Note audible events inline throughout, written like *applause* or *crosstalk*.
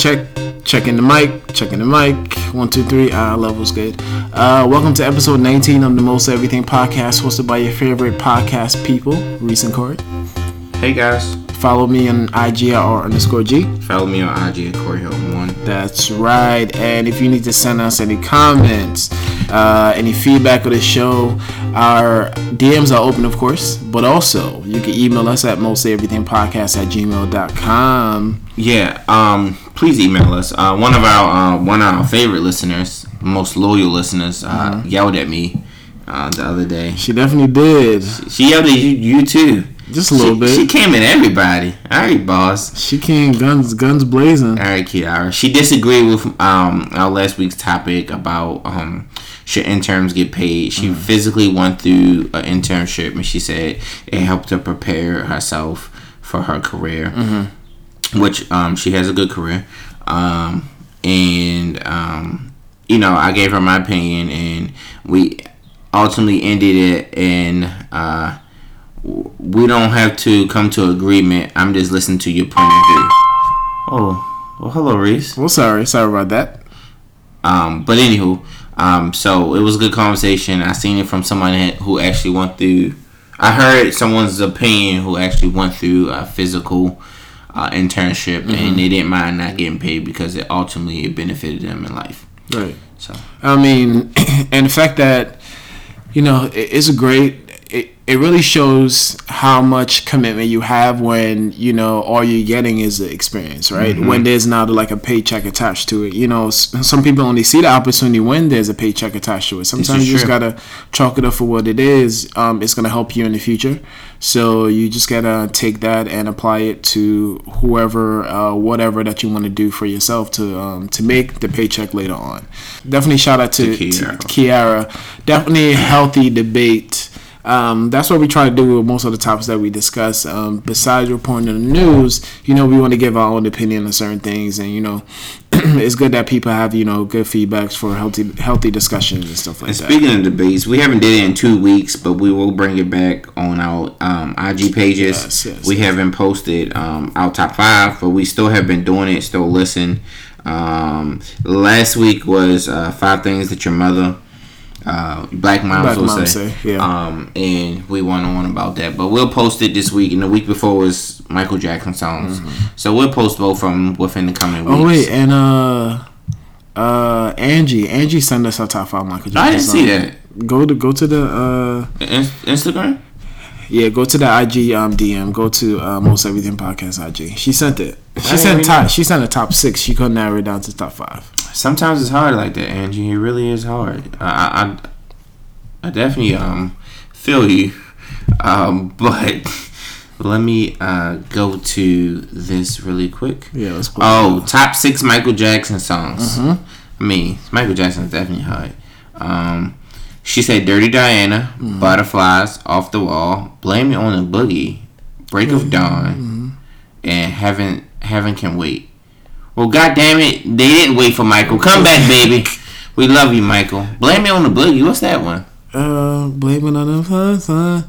check, checking the mic, checking the mic. One, two, three. Ah, level's good. Uh, welcome to episode 19 of the Most Everything podcast, hosted by your favorite podcast people, Reese and Corey. Hey guys, Follow me on IG at R underscore G. follow me on IG at Corey Hilton One. That's right. And if you need to send us any comments, uh, any feedback of the show, our DMs are open, of course. But also, you can email us at mosteverythingpodcast at gmail.com. Yeah, um, please email us. Uh, one of our uh, one of our favorite listeners, most loyal listeners, uh, yelled at me uh, the other day. She definitely did. She yelled at you, you too. Just a little she, bit. She came at everybody. All right, boss. She came guns guns blazing. All right, Kiara. She disagreed with um our last week's topic about um should interns get paid. She physically went through an internship and she said it helped her prepare herself for her career, which um she has a good career. Um and um you know I gave her my opinion and we ultimately ended it And uh we don't have to come to agreement. I'm just listening to your point of view. Oh, well, hello, Reese. Well, sorry, sorry about that. Um, but anywho, um, so it was a good conversation. I seen it from someone who actually went through. I heard someone's opinion who actually went through a physical uh, internship and they didn't mind not getting paid because it ultimately it benefited them in life. Right. So I mean, *clears throat* and the fact that you know it's a great. It, it really shows how much commitment you have when you know all you're getting is the experience, right? When there's not like a paycheck attached to it. You know, s- some people only see the opportunity when there's a paycheck attached to it. Sometimes you just gotta chalk it up for what it is. Um, it's gonna help you in the future, so you just gotta take that and apply it to whoever, uh, whatever that you want to do for yourself to um, to make the paycheck later on. Definitely shout out to, To to Kiara. Kiara. Definitely healthy debate. Um, that's what we try to do with most of the topics that we discuss. Um, besides reporting the news, you know, we want to give our own opinion on certain things, and you know, *clears throat* it's good that people have you know good feedbacks for healthy healthy discussions and stuff like And that. speaking of debates, we haven't did it in two weeks, but we will bring it back on our um, IG pages. Yes, yes, we yes. haven't posted um, our top five, but we still have been doing it. Still listen. Um, last week was uh, five things that your mother, uh, black moms Black will moms say. say, yeah. Um, and we went on about that, but we'll post it this week. And the week before was Michael Jackson songs, so we'll post both from within the coming weeks. Mm-hmm. Oh wait, and uh, uh, Angie, Angie sent us our top five Michael Jackson. I didn't see that. Go to go to the uh, In- Instagram. Yeah, go to the IG um, DM. Go to uh, Most Everything Podcast IG. She sent it. She sent top. She sent a top six. She couldn't narrow it down to top five. Sometimes it's hard like that, Angie. It really is hard. I, I, I definitely um feel you, um, *laughs* but let me uh go to this really quick. Yeah, let's put. Oh, top six Michael Jackson songs. I mean, Michael is definitely hard. Um, she said "Dirty Diana," "Butterflies," "Off the Wall," "Blame It on the Boogie," "Break of Dawn," and "Heaven Heaven Can Wait." Well, God damn it, they didn't wait for Michael. Come back, baby. We love you, Michael. Blame It on the Boogie. What's that one? Uh, blame it on the sun, sun.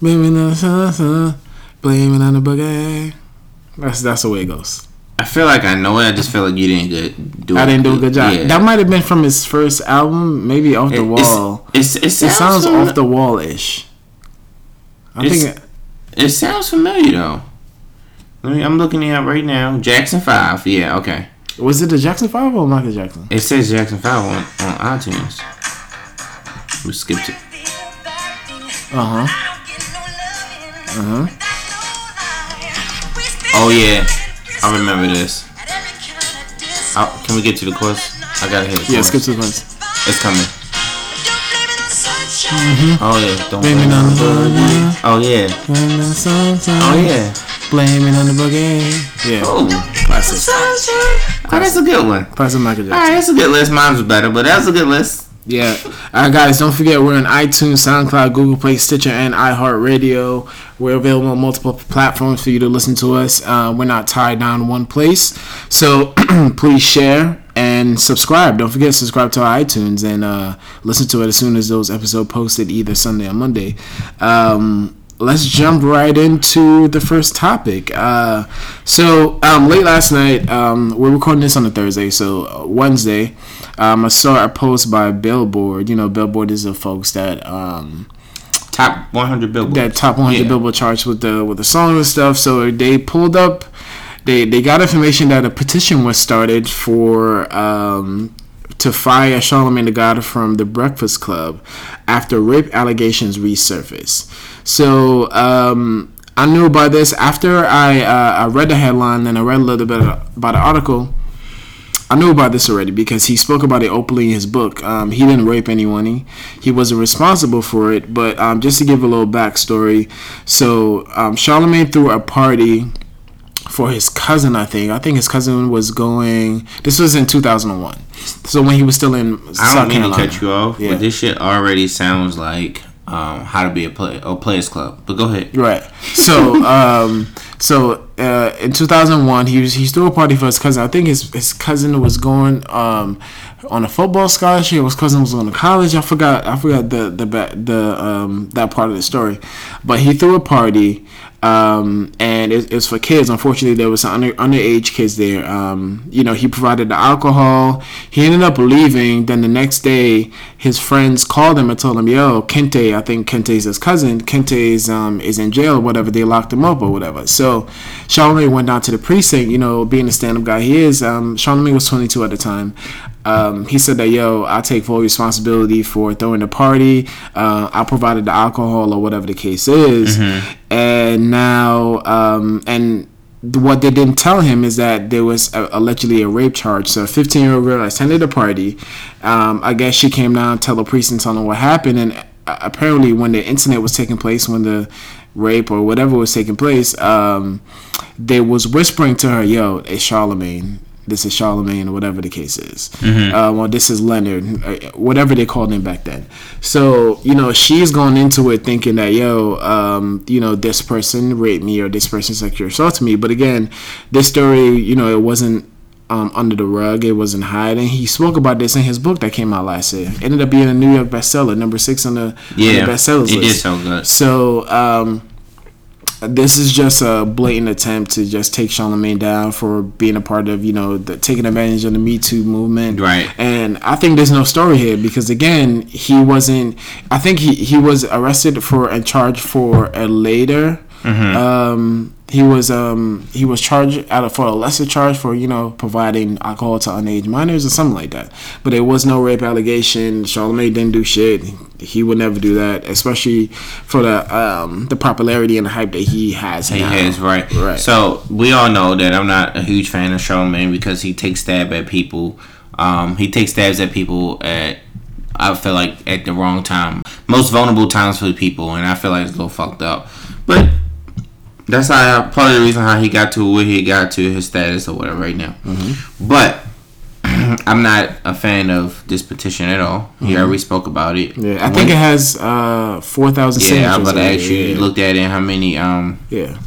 Blame it on the sun, sun. Blame it on the boogie. That's that's the way it goes. I feel like I know it. I just feel like you didn't good do. I didn't do a good job. Yeah. That might have been from his first album, maybe off the It- wall. It's, it It sounds, sounds off the wall ish. I It's- think It sounds familiar though. Let me. I'm looking it up right now. Jackson Five. Yeah. Okay. was it the Jackson Five or Michael Jackson? It says Jackson Five on on iTunes. We skipped it. Uh huh. Uh huh. Oh yeah, I remember this. Oh, can we get to the chorus? I gotta hear the chorus. Yeah, skip to the verse. It's coming. Mm-hmm. Oh yeah. Don't Blame blame it on on the. Oh yeah. Blame it on the sun, sun. Oh yeah. Blame it on the boogie. Yeah. Oh, Classic. Oh, that's a good one. Classic Michael Jackson. All right, that's a good list. Mine was better, but that's a good list. Yeah. All right, guys, don't forget we're on iTunes, SoundCloud, Google Play, Stitcher, and iHeartRadio. We're available on multiple platforms for you to listen to us. Uh, we're not tied down in one place. So *clears throat* please share and subscribe. Don't forget to subscribe to our iTunes and uh, listen to it as soon as those episodes posted either Sunday or Monday. Um, let's jump right into the first topic. Uh, so um, late last night, um, we're recording this on a Thursday, so uh, Wednesday, um, I saw a post by Billboard. You know, Billboard is the folks that um, top 100 Billboard. That top 100 yeah. Billboard charts with the with the songs and stuff. So they pulled up. They, they got information that a petition was started for um, to fire Charlemagne the God from the Breakfast Club after rape allegations resurface. So um, I knew about this after I uh, I read the headline and I read a little bit about the article. I knew about this already because he spoke about it openly in his book. Um, he didn't rape anyone. He, he wasn't responsible for it. But um, just to give a little backstory, so um, Charlemagne threw a party for his cousin. I think. I think his cousin was going. This was in 2001. So when he was still in. I don't mean Carolina. to cut you off, yeah. but this shit already sounds like um, how to be a play a players club. But go ahead. Right. So um, so uh, in 2001, he was he threw a party for his cousin. I think his his cousin was going um, on a football scholarship. His cousin was going to college. I forgot I forgot the the the um, that part of the story, but he threw a party um, and it, it's for kids. Unfortunately, there was some under, underage kids there. Um, you know, he provided the alcohol. He ended up leaving. Then the next day, his friends called him and told him, "Yo, Kente, I think Kente's his cousin. Kente is um, is in jail or whatever. They locked him up or whatever." So Charlemagne went down to the precinct. You know, being the stand-up guy he is, um, Charlemagne was 22 at the time. Um, he said that yo, I take full responsibility for throwing the party. Uh, I provided the alcohol or whatever the case is, mm-hmm. and now um, and what they didn't tell him is that there was a, allegedly a rape charge. So a 15 year old girl attended the party. Um, I guess she came down, tell the priest and tell them what happened, and uh, apparently when the incident was taking place, when the rape or whatever was taking place, um, they was whispering to her, "Yo, it's Charlemagne." This is Charlemagne or whatever the case is. Mm-hmm. Uh, well, this is Lenard, uh, whatever they called him back then. So you know, she's going into it thinking that yo, um, you know, this person raped me or this person sexually assaulted me. But again, this story, you know, it wasn't. Um, under the rug, it wasn't hiding. He spoke about this in his book that came out last year. It ended up being a New York bestseller, number six on the, yeah, on the bestsellers it list. Did so good. So um, this is just a blatant attempt to just take Charlemagne down for being a part of you know the taking advantage of the Me Too movement. Right. And I think there's no story here because again he wasn't. I think he he was arrested for and charged for a later. Mm-hmm. Um, he was um he was charged out of for a lesser charge for you know providing alcohol to underage minors or something like that. But there was no rape allegation. Charlemagne didn't do shit. He would never do that, especially for the um the popularity and the hype that he has. He now. has right. Right. So we all know that I'm not a huge fan of Charlemagne because he takes stab at people. Um, he takes stabs at people at I feel like at the wrong time, most vulnerable times for people, and I feel like it's a little fucked up. But that's how part of the reason how he got to where he got to his status or whatever right now. Mm-hmm. But *clears throat* I'm not a fan of this petition at all. Mm-hmm. He already spoke about it. Yeah, I when, think it has uh, four thousand. Yeah, I'm about to ask you. You looked at it. How many? Um. Yeah.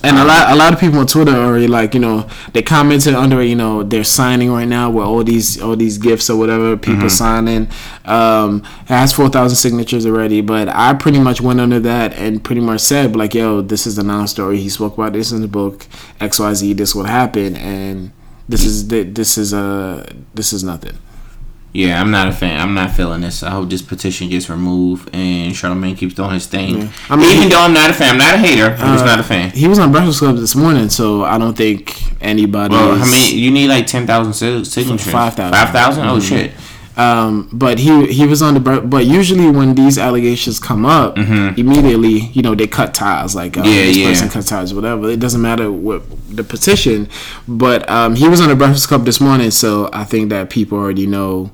And a lot, a lot of people on Twitter are like, you know, they commented under, you know, they're signing right now with all these, all these gifts or whatever. People mm-hmm. signing. Um, it has four thousand signatures already, but I pretty much went under that and pretty much said, like, yo, this is the non-story. He spoke about this in the book. X, Y, Z. This would happen, and this is this is uh this is nothing. Yeah, I'm not a fan. I'm not feeling this. I hope this petition gets removed and Charlemagne keeps doing his thing. Yeah. I mean, even though I'm not a fan, I'm not a hater. I'm uh, just not a fan. He was on Breakfast Club this morning, so I don't think anybody. Well, I mean, you need like ten thousand signatures. Five thousand. Five thousand. Oh mm-hmm. shit. Um, but he he was on the but usually when these allegations come up, mm-hmm. immediately you know they cut ties like uh, yeah, this yeah. person cut ties whatever. It doesn't matter what the petition, but um, he was on the Breakfast Club this morning, so I think that people already know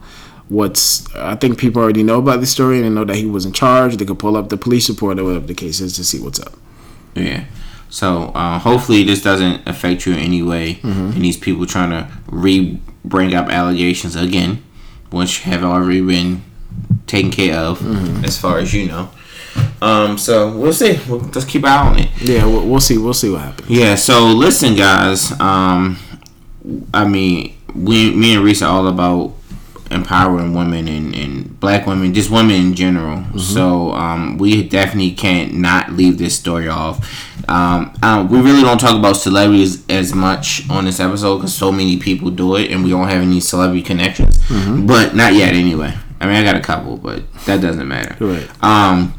what's. I think people already know about the story and they know that he was in charge. They could pull up the police report or whatever the case is to see what's up. Yeah. So uh, hopefully this doesn't affect you in any way. Mm-hmm. And these people trying to re bring up allegations again which have already been taken care of, mm-hmm. as far as you know. Um, so we'll see. We'll just keep eye on it. Yeah, we'll, we'll see. We'll see what happens. Yeah. So listen, guys. Um, I mean, we, me and Reese are all about empowering women and, and black women, just women in general. Mm-hmm. So um, we definitely can't not leave this story off. Um, uh, we really don't talk about celebrities as much on this episode because so many people do it, and we don't have any celebrity connections. Mm-hmm. But not yet, anyway. I mean, I got a couple, but that doesn't matter. Right. Um,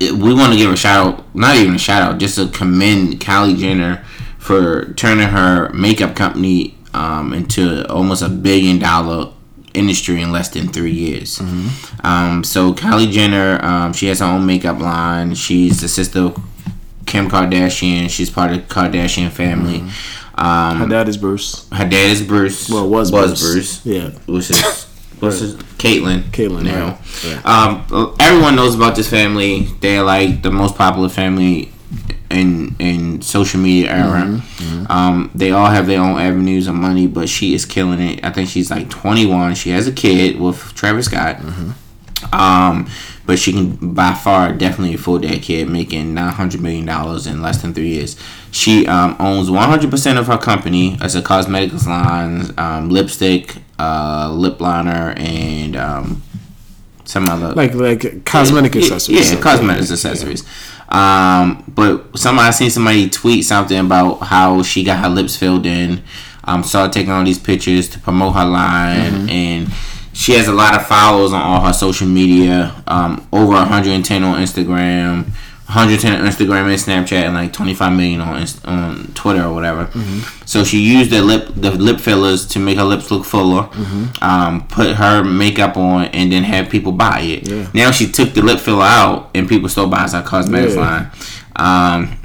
we want to give a shout out, not even a shout out, just to commend Kylie Jenner for turning her makeup company um, into almost a billion dollar industry in less than three years. Mm-hmm. Um, so Kylie Jenner, um, she has her own makeup line. She's the sister of Kim Kardashian. She's part of the Kardashian family. Mm-hmm. Um, her dad is Bruce. Her dad is Bruce. Well, was was Bruce. Bruce. Yeah, which is *laughs* what's his Caitlyn. Caitlyn now. Right. Um, everyone knows about this family. They're like the most popular family in in social media era. Mm-hmm, mm-hmm. Um, they all have their own avenues of money, but she is killing it. I think she's like 21. She has a kid with Travis Scott. Mm-hmm. Um, but she can by far definitely afford that kid, making nine hundred million dollars in less than three years. She um, owns one hundred percent of her company as a cosmetics line, um, lipstick, uh, lip liner, and um, some other like like cosmetic yeah, accessories. Yeah, cosmetics accessories. Um, but somebody I seen somebody tweet something about how she got her lips filled in. Um, started taking all these pictures to promote her line, mm-hmm. and she has a lot of followers on all her social media. Um, over 110 on Instagram. 110 on Instagram and Snapchat and like 25 million on on Twitter or whatever. Mm-hmm. So she used the lip the lip fillers to make her lips look fuller. Mm-hmm. Um, put her makeup on and then have people buy it. Yeah. Now she took the lip filler out and people still buy her cosmetics yeah. line. Um,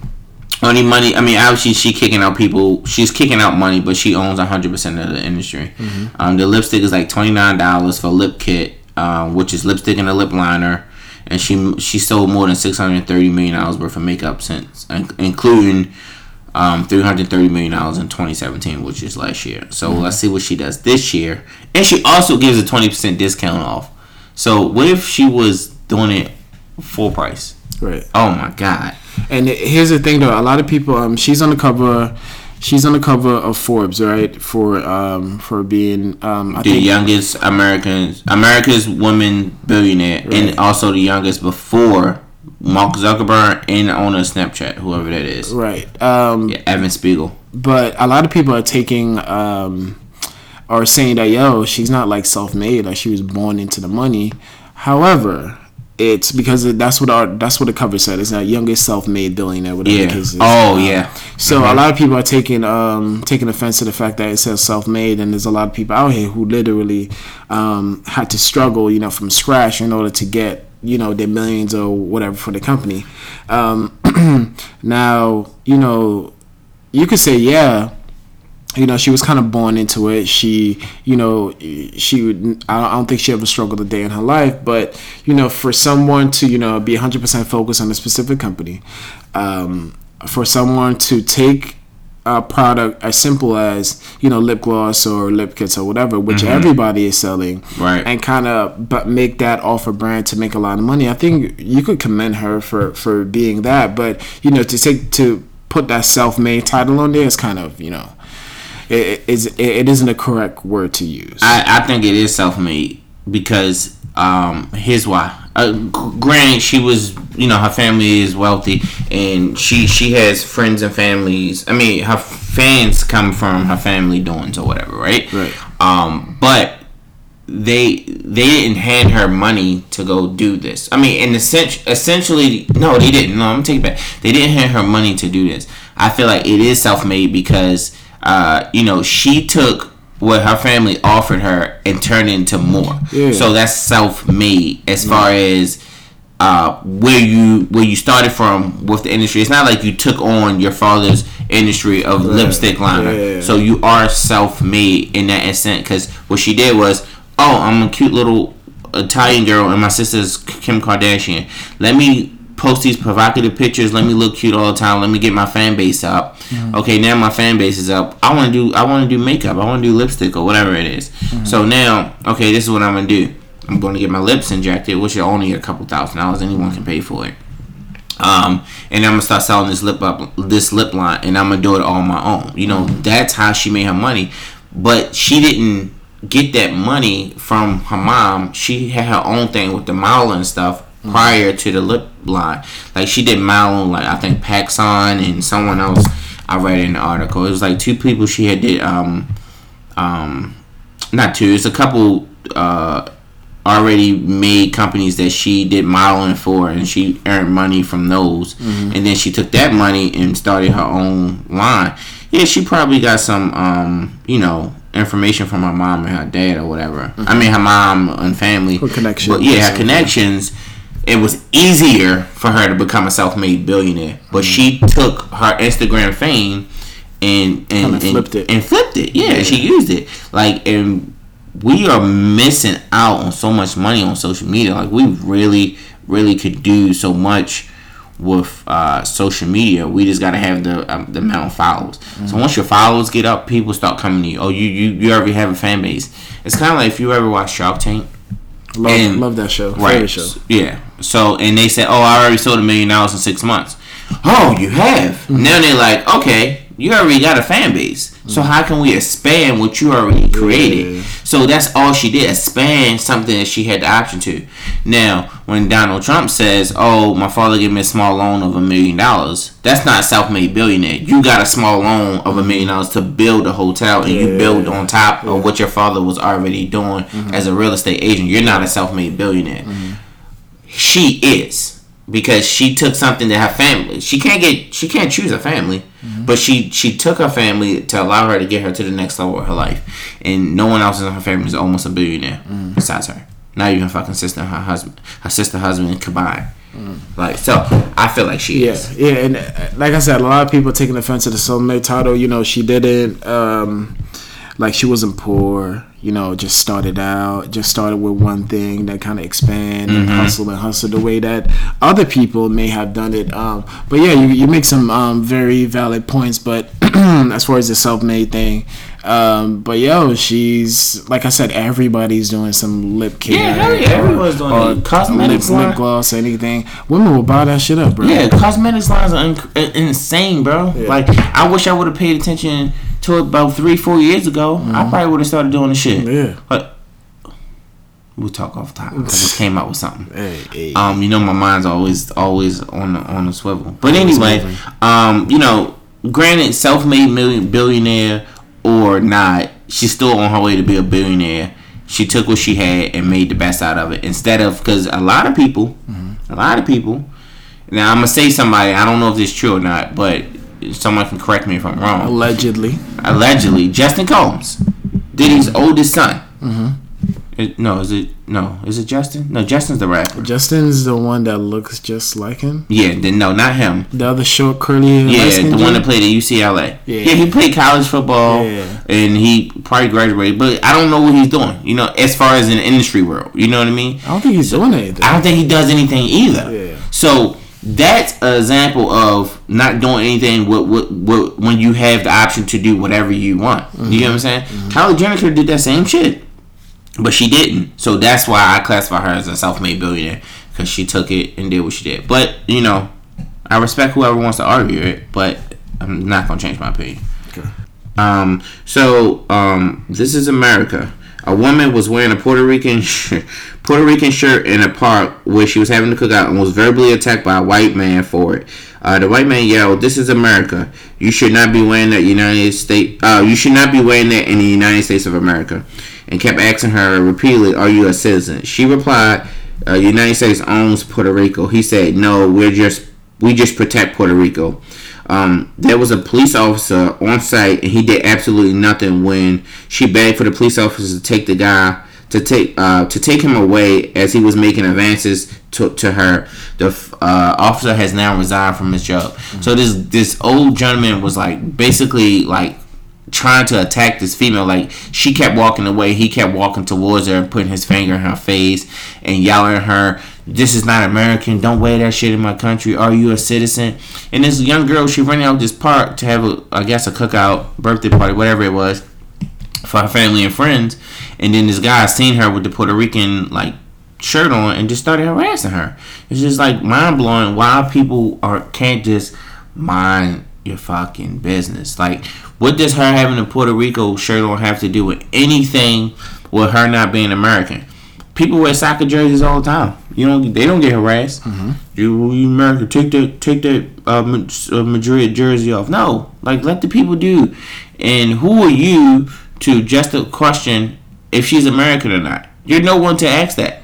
only money. I mean, obviously she kicking out people. She's kicking out money, but she owns 100 percent of the industry. Mm-hmm. Um, the lipstick is like 29 dollars for lip kit, uh, which is lipstick and a lip liner and she she sold more than six hundred thirty million dollars worth of makeup since, including um, three hundred thirty million dollars in twenty seventeen, which is last year. So mm-hmm. let's see what she does this year, and she also gives a twenty percent discount off. So what if she was doing it full price? Right. Oh my god. And here's the thing, though. A lot of people. Um, she's on the cover she's on the cover of Forbes, right? For um for being um I the think, youngest American America's woman billionaire, right. and also the youngest before Mark Zuckerberg and owner of Snapchat, whoever that is. Right. Um, yeah, Evan Spiegel. But a lot of people are taking um are saying that yo, she's not like self made, like she was born into the money. However, it's because that's what our that's what the cover said. It's a youngest self-made billionaire, whatever yeah. the case is. Oh um, yeah. So mm-hmm. a lot of people are taking um taking offense to the fact that it says self-made, and there's a lot of people out here who literally um had to struggle, you know, from scratch in order to get you know their millions or whatever for the company. Um, *clears throat* now you know you could say yeah you know she was kind of born into it. She you know she would i don't think she ever struggled a day in her life but you know for someone to you know be 100% focused on a specific company um, for someone to take a product as simple as you know lip gloss or lip kits or whatever which mm-hmm. everybody is selling right. and kind of but make that off a brand to make a lot of money i think you could commend her for for being that. But you know to take to put that self-made title on there is kind of you know it, is it isn't a correct word to use. I, I think it is self made because um, here's why. Uh, granted, she was you know her family is wealthy and she she has friends and families. I mean, her fans come from her family doings or whatever, right? Right. Um, but they they didn't hand her money to go do this. I mean, in the sense, essentially, no, they didn't. No, I'm taking back. They didn't hand her money to do this. I feel like it is self made because uh, you know, she took what her family offered her and turned into more. Yeah. So that's self made as far as uh, where you where you started from with the industry. It's not like you took on your father's industry of right. lipstick liner. Yeah. So you are self made in that extent. Because what she did was, oh, I'm a cute little Italian girl, and my sister's Kim Kardashian. Let me post these provocative pictures. Let me look cute all the time. Let me get my fan base up. Mm-hmm. Okay, now my fan base is up. I want to do. I want to do makeup. I want to do lipstick or whatever it is. Mm-hmm. So now, okay, this is what I'm gonna do. I'm going to get my lips injected, which are only a couple thousand dollars. Anyone can pay for it. Um, and I'm gonna start selling this lip up, this lip line, and I'm gonna do it all on my own. You know, mm-hmm. that's how she made her money. But she didn't get that money from her mom. She had her own thing with the modeling stuff. Prior to the lip line. Like she did modeling, like I think PacSun and someone else. I read in the article. It was like two people she had did um um not two. It's a couple uh already made companies that she did modeling for and she earned money from those mm-hmm. and then she took that money and started her own line yeah she probably got some um you know information from her mom and her dad or whatever mm-hmm. i mean her mom and family her connections but yeah her connections it was easier for her to become a self-made billionaire but mm-hmm. she took her instagram fame and and, and flipped it and flipped it yeah, yeah she used it like and we are missing out on so much money on social media. Like we really, really could do so much with uh, social media. We just gotta have the um, the amount of followers. Mm-hmm. So once your followers get up, people start coming to you. Oh, you you, you already have a fan base. It's kind of like if you ever watch Shark Tank. Love, and, love that show. Right. Favorite show. Yeah. So and they said, oh, I already sold a million dollars in six months. Oh, you have. Mm-hmm. Now they're like, okay, you already got a fan base. So how can we expand what you already created? Yeah. So that's all she did, expand something that she had the option to. Now, when Donald Trump says, "Oh, my father gave me a small loan of a million dollars," that's not a self-made billionaire. You got a small loan of a million dollars to build a hotel, and yeah. you build on top yeah. of what your father was already doing mm-hmm. as a real estate agent. You're not a self-made billionaire. Mm-hmm. She is because she took something to her family she can't get she can't choose a family mm-hmm. but she she took her family to allow her to get her to the next level of her life and no one else in her family is almost a billionaire mm-hmm. besides her not even fucking sister her husband her sister husband combined mm-hmm. like so i feel like she yeah, is yeah and uh, like i said a lot of people taking offense to the soulmate title you know she didn't um like she wasn't poor you know, just started out, just started with one thing, that kind of expand mm-hmm. and hustle and hustle the way that other people may have done it. Um, but yeah, you, you make some um, very valid points. But *clears throat* as far as the self made thing, um, but yo, she's like I said, everybody's doing some lip care. Yeah, hell yeah, everyone's doing or it. Cosmetics lip, lip gloss, anything. Women will buy that shit up, bro. Yeah, cosmetics lines are in- insane, bro. Yeah. Like I wish I would have paid attention to about three, four years ago, mm-hmm. I probably would have started doing the shit. Yeah. But we'll talk off top. I just came out with something. Hey, hey. Um, you know, my mind's always always on the on the swivel. But anyway, um, you know, granted, self-made million billionaire or not, she's still on her way to be a billionaire. She took what she had and made the best out of it instead of because a lot of people, mm-hmm. a lot of people. Now I'm gonna say somebody. I don't know if this is true or not, but someone can correct me if I'm wrong. Allegedly. Allegedly, Justin Combs, Diddy's oldest son. Mm-hmm. It, no, is it no? Is it Justin? No, Justin's the rapper. Justin's the one that looks just like him. Yeah, then no, not him. The other short, curly. Yeah, the one that played at UCLA. Yeah. yeah, he played college football. Yeah. and he probably graduated, but I don't know what he's doing. You know, as far as in the industry world, you know what I mean? I don't think he's so, doing anything. I don't think he does anything either. Yeah. So that's an example of not doing anything with, with, with, when you have the option to do whatever you want. Mm-hmm. You know what I'm saying? Mm-hmm. Kylie Jenner could did that same shit, but she didn't. So that's why I classify her as a self-made billionaire because she took it and did what she did. But you know, I respect whoever wants to argue it, but I'm not gonna change my opinion. Okay. Um. So um, this is America. A woman was wearing a Puerto Rican *laughs* shirt, Puerto Rican shirt in a park where she was having a cookout and was verbally attacked by a white man for it. Uh, the white man yelled, "This is America. You should not be wearing that United States. Uh, you should not be wearing that in the United States of America." And kept asking her repeatedly, "Are you a citizen?" She replied, uh, "United States owns Puerto Rico." He said, "No, we're just we just protect Puerto Rico." Um, there was a police officer on site, and he did absolutely nothing when she begged for the police officer to take the guy to take uh, to take him away as he was making advances to, to her. The uh, officer has now resigned from his job. Mm-hmm. So this this old gentleman was like basically like trying to attack this female. Like she kept walking away, he kept walking towards her and putting his finger in her face and yelling at her this is not American. Don't wear that shit in my country. Are you a citizen? And this young girl, she ran out this park to have, a, I guess, a cookout, birthday party, whatever it was, for her family and friends. And then this guy seen her with the Puerto Rican like shirt on and just started harassing her. It's just like mind blowing why people are can't just mind your fucking business. Like, what does her having a Puerto Rico shirt on have to do with anything? with her not being American. People wear soccer jerseys all the time. You don't. They don't get harassed. Mm-hmm. You, you American, take that take that uh, uh, Madrid jersey off. No, like let the people do. And who are you to just to question if she's American or not? You're no one to ask that.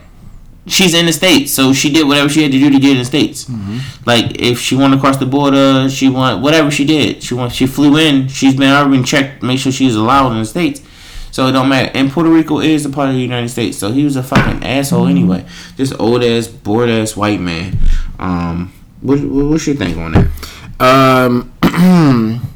She's in the states, so she did whatever she had to do to get in the states. Mm-hmm. Like if she went across the border, she went whatever she did. She went. She flew in. She's been already been checked, make sure she's allowed in the states. So it don't matter. And Puerto Rico is a part of the United States. So he was a fucking asshole anyway. This old ass, bored ass white man. Um, what, what what's your think on that? Um, *clears throat* *clears throat*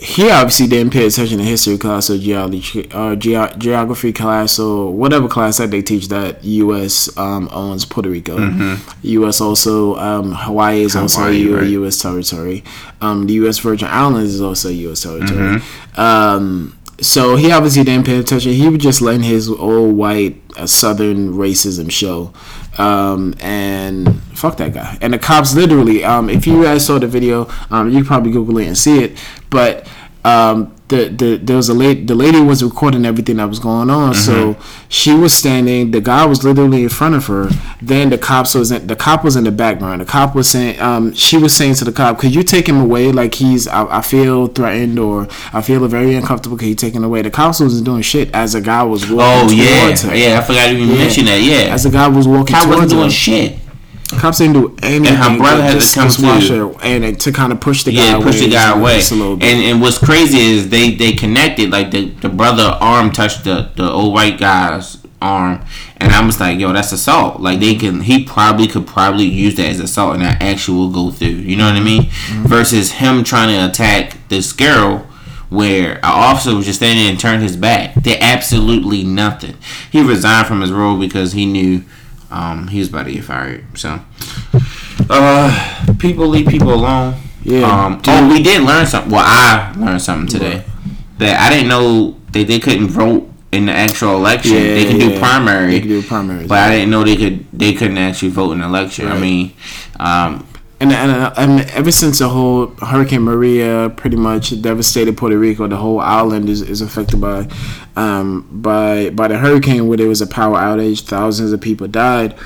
he obviously didn't pay attention to history class or geology, uh, geo- geography class or whatever class that they teach that U.S. Um, owns Puerto Rico. U.S. also um, Hawaii is also Hawaii, a right. U.S. territory. Um, the U.S. Virgin Islands is also U.S. territory. Um, so he obviously didn't pay attention. He was just letting his old white uh, Southern racism show. Um, and fuck that guy. And the cops literally, um, if you guys saw the video, um, you probably Google it and see it. But um, the, the there was a lady, the lady was recording everything that was going on. So she was standing. The guy was literally in front of her. Then the cops was in, the cop was in the background. The cop was saying, um, she was saying to the cop, "Could you take him away? Like he's, I, I feel threatened or I feel very uncomfortable. Could you take him away?" The cops wasn't doing shit as a guy was walking Oh yeah, her. yeah. I forgot to even Yeah. mention that. Yeah, As the guy was walking Cop wasn't doing her, shit. Cops didn't do anything. her brother had to come just watch too. her and to kind of push the guy Yeah, away. push the guy away. a little And bit. and what's crazy is they they connected. Like the the brother arm touched the the old white guy's arm, and I was like, yo, that's assault. Like they can he probably could probably use that as assault, and that actually will go through. You know what I mean? Mm-hmm. Versus him trying to attack this girl. Where an officer was just standing and turned his back, did absolutely nothing. He resigned from his role because he knew um, he was about to get fired. So, uh, people leave people alone. Yeah. Um, oh, we did learn something. Well, I learned something today that I didn't know that they couldn't vote in the actual election. Yeah, they can do primary, They can do primary, but I didn't know they could. They couldn't actually vote in the election. I mean, um, And, and, and ever since the whole Hurricane Maria pretty much devastated Puerto Rico, the whole island is, is affected by um, by by the hurricane where there was a power outage, thousands of people died.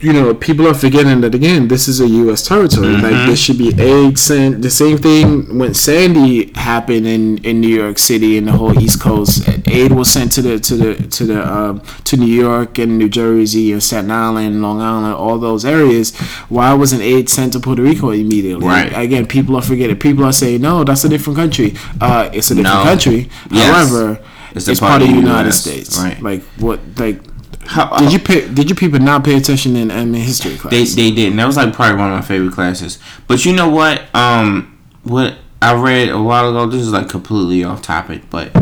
You know, people are forgetting that again. This is a U.S. territory. Like there should be aid sent. The same thing when Sandy happened in, in New York City and the whole East Coast. Aid was sent to the to the to the um, to New York and New Jersey and Staten Island, Long Island, all those areas. Why wasn't aid sent to Puerto Rico immediately? Right. Again, people are forgetting. People are saying, "No, that's a different country." Uh, it's a different No. country. Yes. However, It's it's, part of the United US, States. right. Like what? Like how, did you pay? Did you people not pay attention in um, history class? They they didn't. That was like probably one of my favorite classes. But you know what? Um, what I read a while ago. This is like completely off topic, but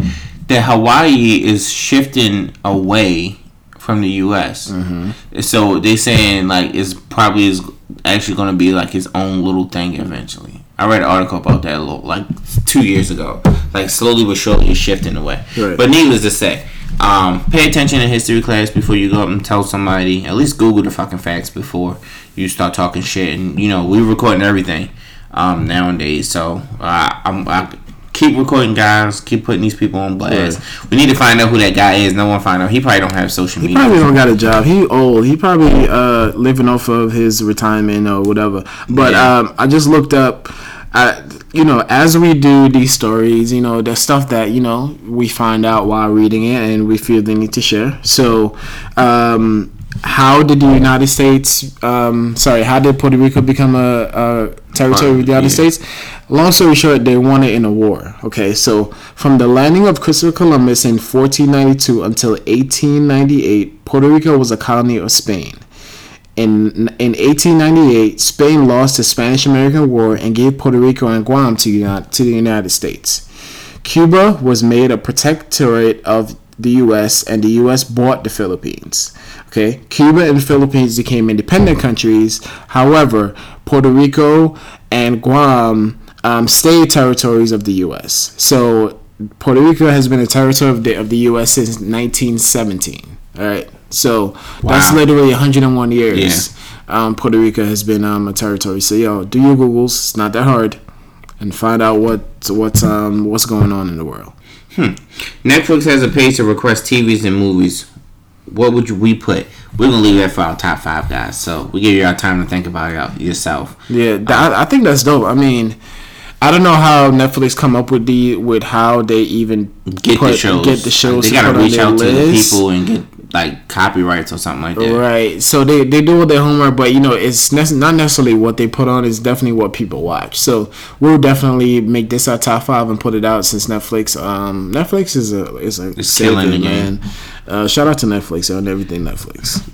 that Hawaii is shifting away from the U.S. Mm-hmm. So they're saying like it's probably is actually going to be like his own little thing eventually. I read an article about that a little like two years ago. Like slowly but surely, it's shifting away. Right. But needless to say, um, pay attention in history class before you go up and tell somebody. At least Google the fucking facts before you start talking shit. And you know we're recording everything um, nowadays, so uh, I'm. I, Keep recording, guys. Keep putting these people on blast. We need to find out who that guy is. No one find out. He probably don't have social media. He probably don't got a job. He old. He probably uh, living off of his retirement or whatever. But Yeah. um, I just looked up. I, you know, as we do these stories, you know, there's stuff that you know we find out while reading it, and we feel the need to share. So, um, how did the United States? Um, sorry, how did Puerto Rico become a, a territory of the United Yeah. States? Long story short, they won it in a war. Okay, so from the landing of Christopher Columbus in 1492 until 1898, Puerto Rico was a colony of Spain. In, in 1898, Spain lost the Spanish American War and gave Puerto Rico and Guam to, to the United States. Cuba was made a protectorate of the U.S. and the U.S. bought the Philippines. Okay, Cuba and the Philippines became independent countries. However, Puerto Rico and Guam um, stayed territories of the U.S. So Puerto Rico has been a territory of the, of the U.S. since 1917. All right, so that's Wow. literally 101 years. Um, Puerto Rico has been um, a territory. So yo, do your googles. It's not that hard. and find out what what's um what's going on in the world. Hmm. Netflix has a page to request TVs and movies. What would you, we put? We're gonna leave that for our top five guys. So we give you our time to think about it yourself. Yeah, th- I, I think that's dope. I mean, I don't know how Netflix come up with the with how they even get put, the shows. Get the shows. They to gotta reach out to the people and get like copyrights or something like that. Right. So they, they do all their homework, but you know, it's nec- not necessarily what they put on. It's definitely what people watch. So we'll definitely make this our top five and put it out since Netflix. Um, Netflix is a is a It's killing the man. Uh, shout out to Netflix on everything Netflix.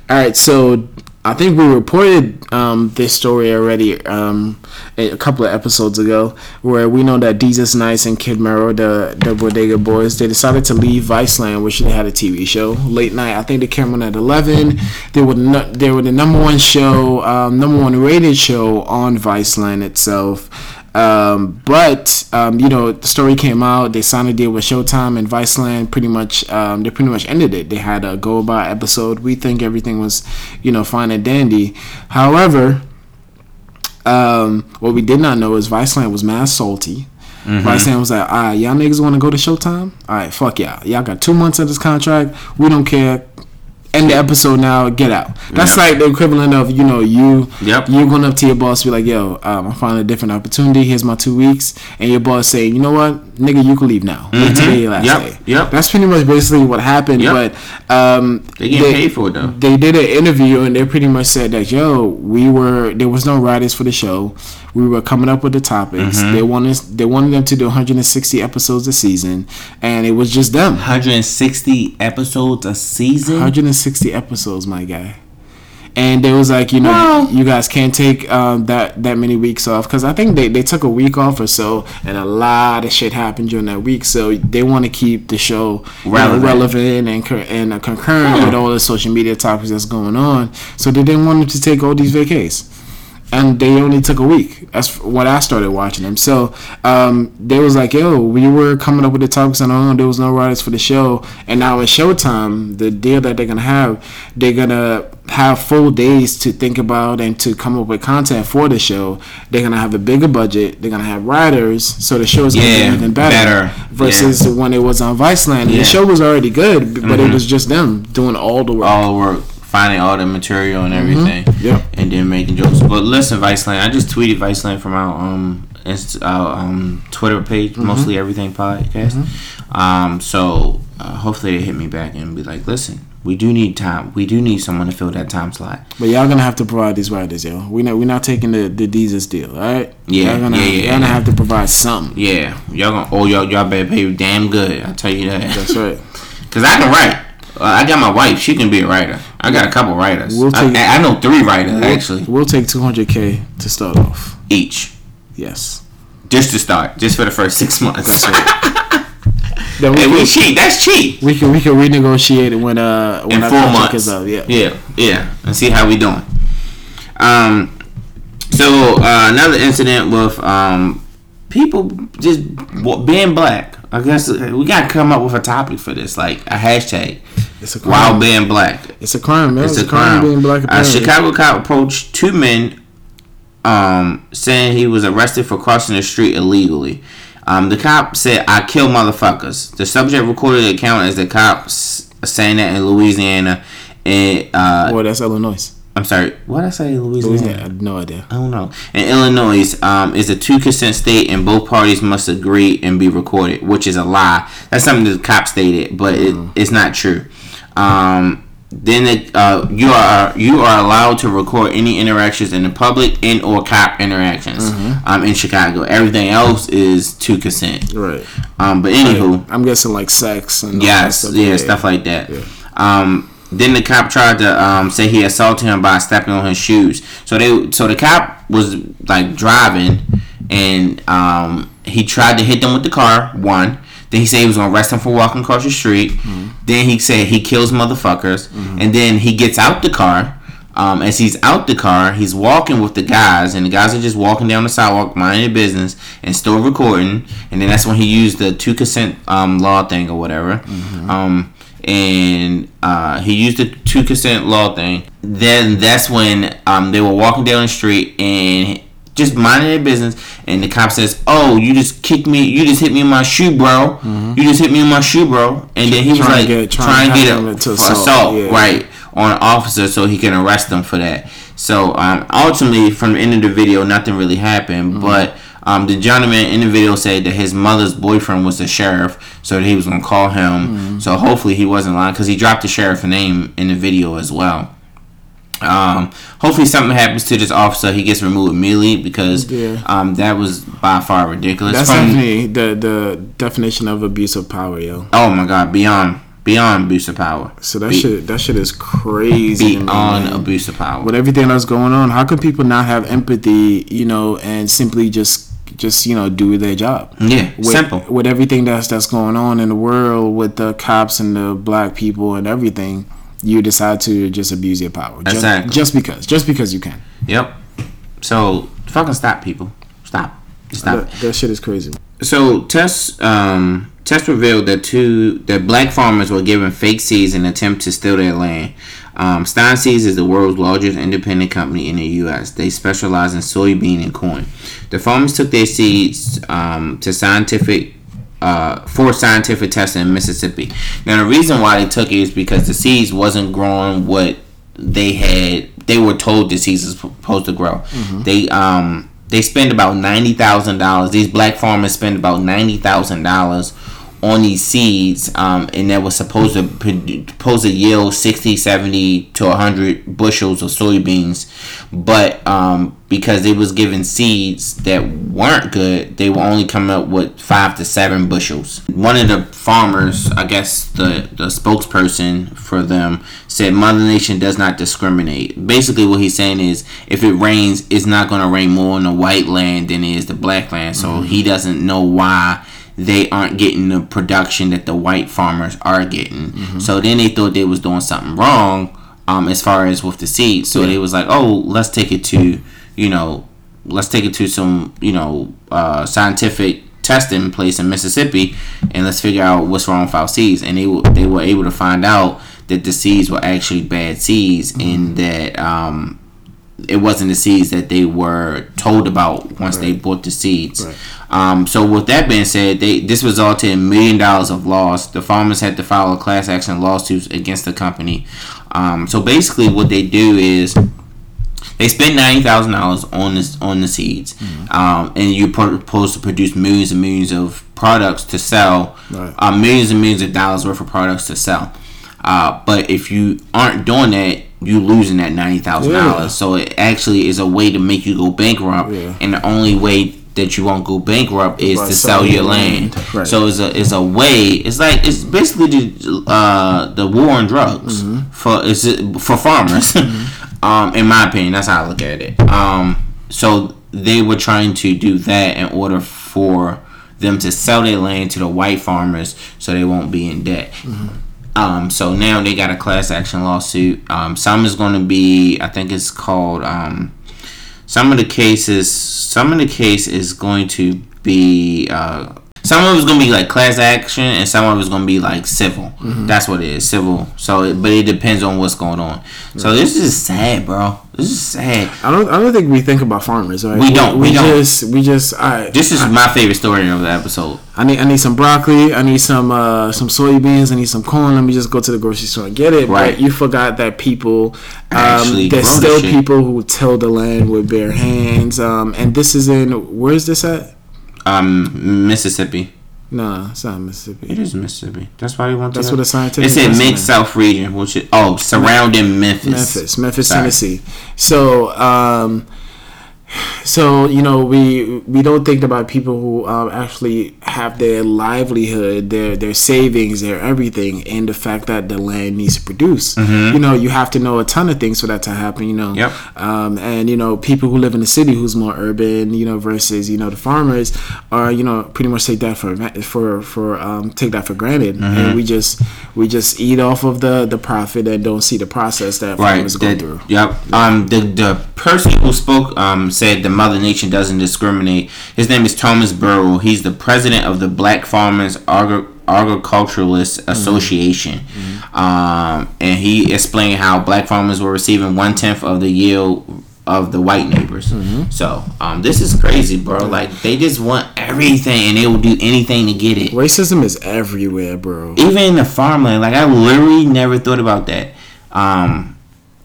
*laughs* All right, so I think we reported um, this story already um, a couple of episodes ago, where we know that Desus Nice and Kid Mero, the the Bodega Boys, they decided to leave Viceland, which they had a TV show late night. I think they came on at eleven. They were no, they were the number one show, um, number one rated show on Viceland itself. Um, but um, you know, the story came out. They signed a deal with Showtime and Viceland. Pretty much, um, they pretty much ended it. They had a go by episode. We think everything was, you know, fine and dandy. However, um, what we did not know is Viceland was mad salty. Viceland was like, "Ah, y'all niggas want to go to Showtime? All right, fuck y'all. Y'all got two months of this contract. We don't care." End the episode now. Get out. That's like the equivalent of you know you Yep. you going up to your boss be like, "Yo, um, I'm finding a different opportunity. Here's my two weeks," and your boss say, "You know what, nigga, you can leave now. Till your last Yep, day." yep. That's pretty much basically what happened. Yep. But um, They getting paid for it though. they did an interview and they pretty much said that yo we were there was no writers for the show we were coming up with the topics Mm-hmm. they wanted they wanted them to do 160 episodes a season and it was just them 160 episodes a season. 160 episodes my guy. And they was like you know Wow. you guys can't take um, that that many weeks off because i think they, they took a week off or so and a lot of shit happened during that week. So they want to keep the show you know, Relevant. relevant and and uh, concurrent with all the social media topics that's going on. So they didn't want them to take all these vacays and they only took a week. That's when I started watching them. So um, they was like, "Yo, we were coming up with the topics, and oh, there was no writers for the show." And now it's Showtime. The deal that they're gonna have, they're gonna have full days to think about and to come up with content for the show. They're gonna have a bigger budget. They're gonna have writers, so the show is gonna Yeah, be even better. better. Versus when it was on Viceland, Yeah. the show was already good, but it was just them doing all the work. all the work, finding all the material and everything, yeah, and then making jokes. But listen, Viceland, I just tweeted Viceland from our um inst- our um Twitter page, mostly everything podcast. Um, so uh, hopefully they hit me back and be like, listen, we do need time. We do need someone to fill that time slot. But y'all gonna have to provide these writers, yo. We not we're not taking the the Jesus deal, all right? Yeah, y'all gonna, yeah, yeah, y'all gonna yeah. have to provide something. Yeah, y'all gonna oh y'all y'all better pay damn good. I tell you that. That's right. *laughs* Cause I can write. Uh, I got my wife. She can be a writer. I got a couple writers. We'll I, take- I know three writers actually We'll take two hundred k to start off. each. Yes. Just to start, just for the first six months. *laughs* Then we, Hey, we can, cheap. That's cheap. we can we can renegotiate it when uh when In our four months. is up. Yeah. yeah, yeah, and see how we doing. Um, so uh, another incident with um people just being black. I guess we gotta come up with a topic for this, like a hashtag. It's a crime. While being black, It's a crime, man. it's a crime. being black. a. Chicago cop approached two men, um, saying he was arrested for crossing the street illegally. Um, the cop said, "I kill motherfuckers." The subject recorded the account as the cops saying that in Louisiana. And uh, Boy, that's Illinois. I'm sorry, what did I say? Louisiana. I had no idea. I don't know. In Illinois, um, is a two consent state, and both parties must agree and be recorded, which is a lie. That's something that the cop stated, but it, it's not true. Um, then it, uh, you are you are allowed to record any interactions in the public and or cop interactions um, in Chicago. Everything else is two consent. Right. Um, but anywho, I'm guessing like sex and Yes, stuff. yeah, stuff like that. Um, then the cop tried to um, say he assaulted him by stepping on his shoes. So they, so the cop was like driving, and um, he tried to hit them with the car. One. Then he said he was gonna arrest him for walking across the street. Then he said he kills motherfuckers, and then he gets out the car. Um, as he's out the car, he's walking with the guys, and the guys are just walking down the sidewalk, minding their business, and still recording. And then that's when he used the two consent um, law thing or whatever. Um, and uh, he used the two consent law thing. Then that's when um, they were walking down the street, and just minding their business, and the cop says, "Oh, you just kicked me. You just hit me in my shoe, bro. Mm-hmm. You just hit me in my shoe, bro." And then he was like, get, trying, to get a, assault, assault yeah. right on an officer so he can arrest them for that. So um, ultimately, from the end of the video, nothing really happened, mm-hmm. but. Um, the gentleman in the video said that his mother's boyfriend was the sheriff, so that he was gonna call him. Mm-hmm. So hopefully he wasn't lying because he dropped the sheriff name in the video as well. Um, hopefully something happens to this officer. He gets removed immediately because yeah. um, that was by far ridiculous. That's From, definitely the the definition of abuse of power, yo. Oh my god, beyond beyond abuse of power. So that Be, shit that shit is crazy. Beyond abuse of power. With everything that's going on, how can people not have empathy, you know, and simply just just you know do their job. Yeah, with, simple. With everything that's that's going on in the world with the cops and the black people and everything, you decide to just abuse your power. Exactly. Just, just because, just because you can. Yep. So fucking stop, people. Stop. Stop. That, that shit is crazy. So tests um tests revealed that two that black farmers were given fake seeds in an attempt to steal their land. Um, Stine Seeds is the world's largest independent company in the U.S. They specialize in soybean and corn. The farmers took their seeds um, to scientific uh, for scientific testing in Mississippi. Now the reason why they took it is because the seeds wasn't growing what they had. They were told the seeds was supposed to grow. Mm-hmm. They um they spend about ninety thousand dollars. These black farmers spend about ninety thousand dollars on these seeds um, and that was supposed to supposed to yield 60 70 to 100 bushels of soybeans. But um, because they was given seeds that weren't good they were only coming up with five to seven bushels. One of the farmers i guess the, the spokesperson for them said mother nation does not discriminate. Basically what he's saying is if it rains it's not going to rain more on the white land than it is the black land. So mm-hmm. he doesn't know why they aren't getting the production that the white farmers are getting. Mm-hmm. So then they thought they was doing something wrong um, as far as with the seeds. So yeah. they was like, oh, let's take it to, you know, let's take it to some, you know, uh, scientific testing place in Mississippi, and let's figure out what's wrong with our seeds. And they they were able to find out that the seeds were actually bad seeds, mm-hmm. and that um, it wasn't the seeds that they were told about once right. they bought the seeds. Right. Um, so with that being said, they this resulted in million dollars of loss. The farmers had to file a class action lawsuits against the company. Um, so basically, what they do is they spend ninety thousand dollars on this on the seeds, mm-hmm. um, and you're supposed to produce millions and millions of products to sell, right. uh, millions and millions of dollars worth of products to sell. Uh, but if you aren't doing that, you losing that ninety thousand yeah. dollars. So it actually is a way to make you go bankrupt, yeah. and the only way that you won't go bankrupt is to sell your land. land. Right. So it's a it's a way. It's like it's basically the uh, the war on drugs mm-hmm. for it's for farmers. Mm-hmm. *laughs* um, in my opinion, that's how I look at it. Um, so they were trying to do that in order for them to sell their land to the white farmers so they won't be in debt. Mm-hmm. Um, so now they got a class action lawsuit. Um, some is going to be, I think it's called. Um, some of the cases, some of the case is going to be. Uh, some of it's gonna be like class action, and some of it's gonna be like civil. Mm-hmm. That's what it is, civil. So, but it depends on what's going on. So this is sad, bro. This is sad. I don't. I don't think we think about farmers. Right? We don't. We, we, we don't. just. We just. I. This is I, my favorite story of the episode. I need. I need some broccoli. I need some. Uh, some soybeans. I need some corn. Let me just go to the grocery store and get it. Right. But you forgot that people. Um, there's still people who till the land with bare hands. Um, and this is in. Where is this at? Um, Mississippi. No, it's not Mississippi. It is Mississippi. That's why they want. That's what the scientific. It said mid South region, which is oh surrounding Memphis. Memphis, Memphis, Sorry. Tennessee. So, um, so you know we we don't think about people who um, actually have their livelihood their their savings their everything and the fact that the land needs to produce mm-hmm. you know you have to know a ton of things for that to happen you know yep. um, and you know people who live in the city who's more urban you know versus you know the farmers are you know pretty much take that for for for um, take that for granted mm-hmm. and we just we just eat off of the the profit and don't see the process that right. farmers go through yep um the the person who spoke um said the Mother Nation doesn't discriminate. His name is Thomas Burrell. He's the president of the Black Farmers Agri- Agriculturalists mm-hmm. Association. Mm-hmm. Um, and he explained how black farmers were receiving one tenth of the yield of the white neighbors. Mm-hmm. So um, this is crazy, bro. Like they just want everything, and they will do anything to get it. Racism is everywhere, bro. Even in the farmland, like I literally never thought about that. Um,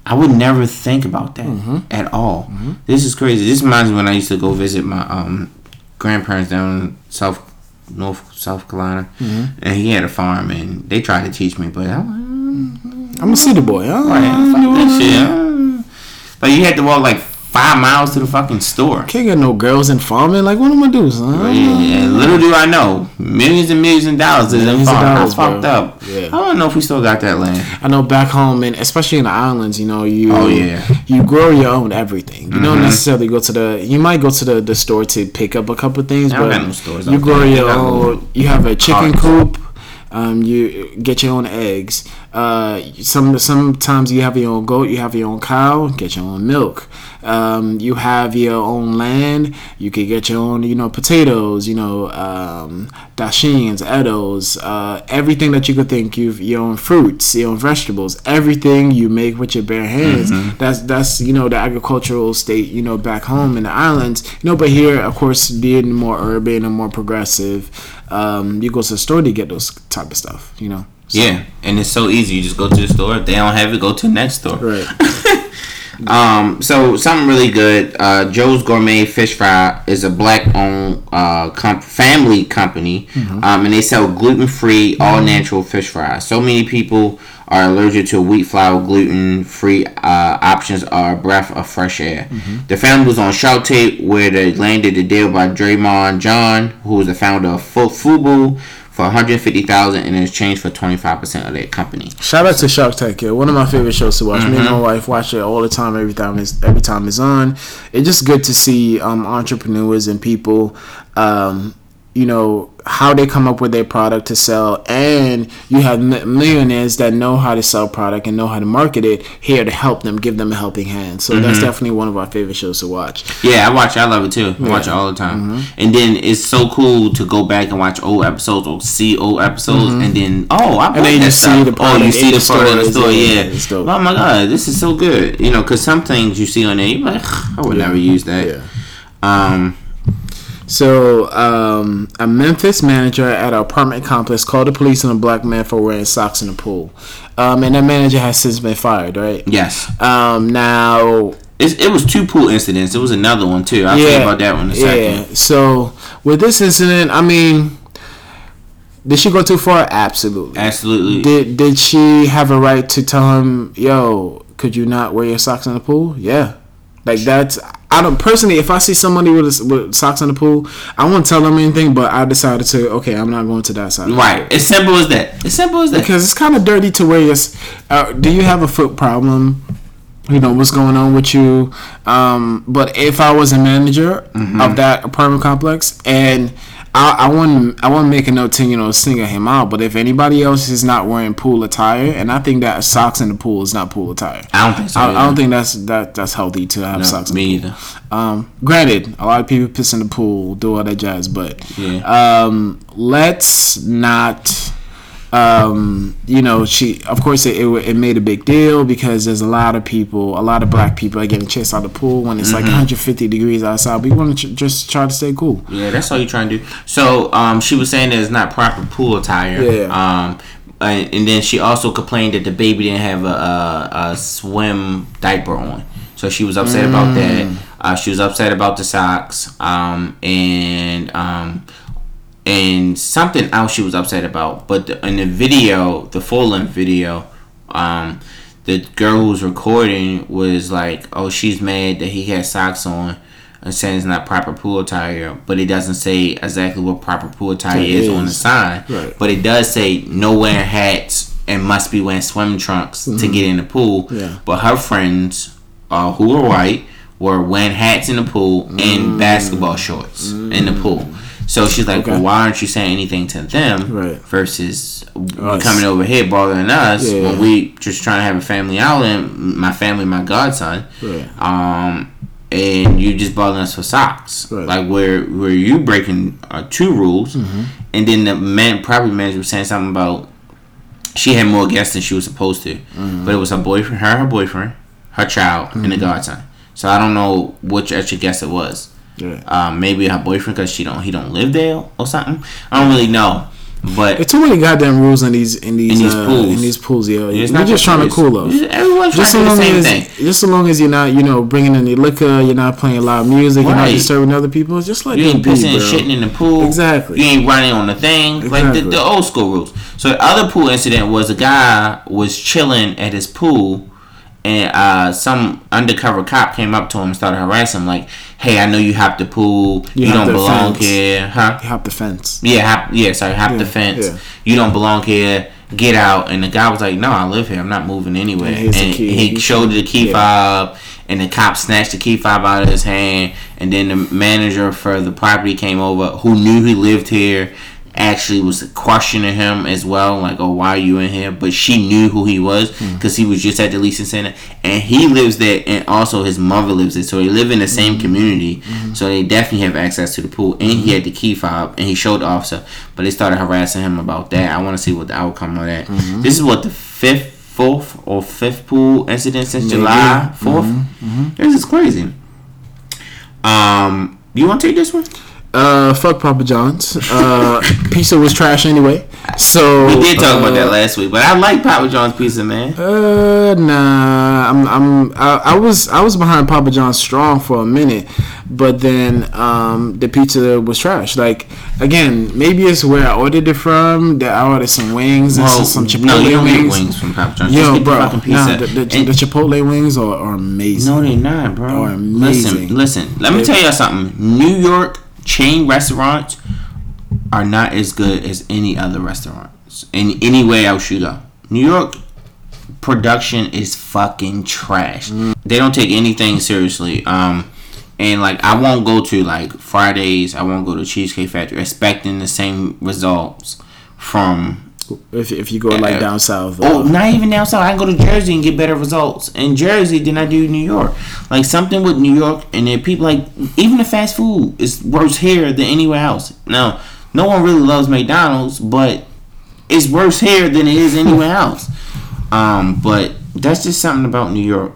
I would never think about that Mm-hmm. at all. This is crazy. This reminds me when I used to go visit my um, grandparents down in South North South Carolina, Mm-hmm. and he had a farm, and they tried to teach me, but I, I'm a city boy. Huh? Right, fuck that shit. Like you had to walk like five miles to the fucking store. Can't get no girls in farming. Like, what am I do, son? Yeah, and little do I know, millions and millions of dollars is in Millions of farm. That's fucked up. Yeah. I don't know if we still got that land. I know back home, and especially in the islands, you know, you Oh, yeah. Mm-hmm. you grow your own everything. You don't necessarily go to the. You might go to the, the store to pick up a couple things, but no you grow there. Your own. You have a chicken coop. Um, you get your own eggs. Uh, some sometimes you have your own goat. You have your own cow. Get your own milk. Um, you have your own land. You could get your own, you know, potatoes. You know, um, dashins, edos, uh, everything that you could think. You've your own fruits, your own vegetables. Everything you make with your bare hands. That's that's you know the agricultural state. You know, back home in the islands. You know, but here, of course, being more urban and more progressive, um, you go to the store to get those type of stuff. You know. So- Yeah, and it's so easy. You just go to the store. If they don't have it, go to the next store. Right. *laughs* Um, so something really good. Uh, Joe's Gourmet Fish Fry is a black-owned uh, comp- family company, Mm-hmm. um, and they sell gluten-free, all-natural fish fries. So many people are allergic to wheat flour. Gluten-free uh, options are a breath of fresh air. Mm-hmm. The family was on Shark Tank, where they landed the deal by Daymond John, who is the founder of Fu- Fubu. For 150000 in exchange for 25% of their company. Shout out to Shark Tank, yeah. One of my favorite shows to watch. Me and Mm-hmm. my wife watch it all the time. Every time it's every time it's on. It's just good to see um, entrepreneurs and people, um, you know, how they come up with their product to sell, and you have millionaires that know how to sell product and know how to market it here to help them, give them a helping hand. So that's Mm-hmm. definitely one of our favorite shows to watch. Yeah, I watch. it. I love it too. I watch it all the time. And then it's so cool to go back and watch old episodes or see old episodes, and then oh, I bought then you see the oh, product you see the the product in the stores, store. yeah, Yeah, it's dope. oh my god, this is so good. You know, because some things you see on there, you're like, I would never use that. Yeah. Um, So, um, a Memphis manager at an apartment complex called the police on a black man for wearing socks in the pool. Um, and that manager has since been fired, right? yes, Um, now, it's, it was two pool incidents. It was another one too. I'll tell you about that one in a yeah. second. So, with this incident, I mean, did she go too far? Absolutely. Absolutely. Did Did she have a right to tell him, "Yo, could you not wear your socks in the pool?" Yeah, like that's. I don't personally. If I see somebody with, with socks in the pool, I won't tell them anything. But I decided to. Okay, I'm not going to that side. Right. It's simple as that. It's simple as that. Because it's kind of dirty to wear your. Uh, do you have a foot problem? You know what's going on with you. Um, but if I was a manager Mm-hmm. of that apartment complex, and I, I wouldn't, I wouldn't make a note to you know single him out. But if anybody else is not wearing pool attire, and I think that socks in the pool is not pool attire. I don't think so. I, I don't think that's that that's healthy to have No, socks. in the me pool. either. Um, granted, a lot of people piss in the pool, do all that jazz, but Yeah. um, let's not. Um, you know, she of course it, it it made a big deal because there's a lot of people, a lot of black people are getting chased out of the pool when it's Mm-hmm. like 150 degrees outside. We want to ch- just try to stay cool. Yeah, that's all you're trying to do. So, um, she was saying that it's not proper pool attire. Yeah. Um, and, and then she also complained that the baby didn't have a, a, a swim diaper on. So she was upset about that. Uh, she was upset about the socks. Um, and um, and something else she was upset about. But the, in the video, the full length video, um, the girl who was recording was like, "Oh, she's mad that he had socks on." And saying it's not proper pool attire, but it doesn't say exactly what proper pool attire is on the sign. Right. But it does say no wearing hats and must be wearing swim trunks to get in the pool. Mm-hmm. Yeah. But her friends, uh, who were white, were wearing hats in the pool and basketball shorts in the pool. So she's like. Okay. well, why aren't you saying anything to them Right. versus Us. coming over here bothering us Yeah. when we just trying to have a family outing, my family, my godson, Right. um, and you just bothering us for socks. Right. Like where where you breaking uh, two rules, Mm-hmm. and then the man property manager was saying something about she had more guests than she was supposed to, Mm-hmm. but it was her boyfriend, her her boyfriend, her child, and the godson. So I don't know which extra guest it was. Yeah. Um, maybe her boyfriend because she don't he don't live there or something. I don't really know. But There's too many goddamn rules in these in these, In these uh, pools. in these pools, it's We're just trying to cool off. Everyone's Just so trying to long do the same as thing. just so long as you're not, you know, bringing any liquor, you're not playing loud music, you're not disturbing other people. Just like You ain't pissing and shitting in the pool. Exactly. You ain't running on the thing. Like the, the old school rules. So the other pool incident was a guy was chilling at his pool and uh, some undercover cop came up to him and started harassing him like, Hey, I know you hopped the pool. You You, don't belong fence." here. Huh? You hop the fence. Yeah, hop, yeah, sorry, hop the fence. yeah. You don't belong here. Get out. And the guy was like, No, I live here. I'm not moving anywhere. And And, here's the key. he He showed the key yeah. fob, and the cop snatched the key fob out of his hand. And then the manager for the property came over, who knew he lived here. Actually, was questioning him as well, like, "Oh, why are you in here?" But she knew who he was Hmm. because he was just at the leasing center, and he lives there, and also his mother lives there, so they live in the Hmm. same community. So they definitely have access to the pool, and he had the key fob, and he showed the officer, but they started harassing him about that. I want to see what the outcome of that. Mm-hmm. This is what the fifth, fourth, or fifth pool incident since Maybe. July 4th Mm-hmm. This is crazy. Um, you want to take this one? Uh, fuck Papa John's. Uh, *laughs* pizza was trash anyway. So We did talk uh, about that last week, but I like Papa John's pizza, man. Uh, nah. I'm, I'm, I, I was, I was behind Papa John's strong for a minute, but then, um, the pizza was trash. Like, again, maybe it's where I ordered it from. That I ordered some wings and Well, some Chipotle no, you don't wings. get wings from Papa John's. Just Yo, get bro, the pizza. nah, the, the, And- the Chipotle wings are, are amazing. no, they're not, bro. Are amazing. Listen, listen. Let me They- tell you something. New York chain restaurants are not as good as any other restaurants in any way else you go. New York production is fucking trash. They don't take anything seriously. Um, and like I won't go to like Fridays. I won't go to Cheesecake Factory expecting the same results from If, if you go like down south. Oh, uh, not even down south. I can go to Jersey and get better results in Jersey than I do New York. Like something with New York and then people like even the fast food is worse here than anywhere else. Now, no one really loves McDonald's, but it's worse here than it is anywhere *laughs* else. Um, but that's just something about New York.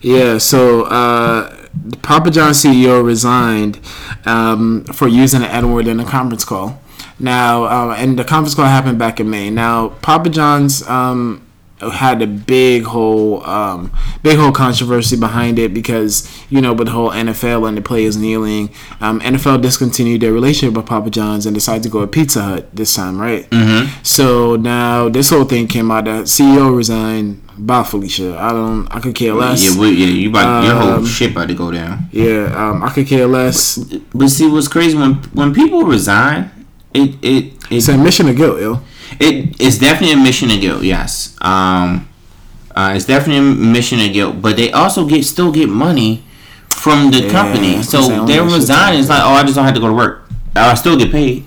Yeah, so uh, Papa John CEO resigned um, for using an N word in a conference call. Now, uh, and the conference call happened back in May. Now, Papa John's um, had a big whole, um, big whole controversy behind it because you know, with the whole NFL and the players kneeling, um, NFL discontinued their relationship with Papa John's and decided to go with Pizza Hut this time, right? Mm-hmm. So now this whole thing came out that CEO resigned. Bye, Felicia. I don't. I could care less. Yeah, we, yeah, you about your whole Um, shit about to go down. Yeah, um, I could care less. But see, what's crazy when when people resign, it it it It's a mission of guilt, yo. It it's definitely a mission of guilt. Yes. Um, uh, it's definitely a mission of guilt, but they also get still get money from the Yeah, company. that's what I'm So they're All that shit's resigning. It's like, oh, I just don't have to go to work. I still get paid.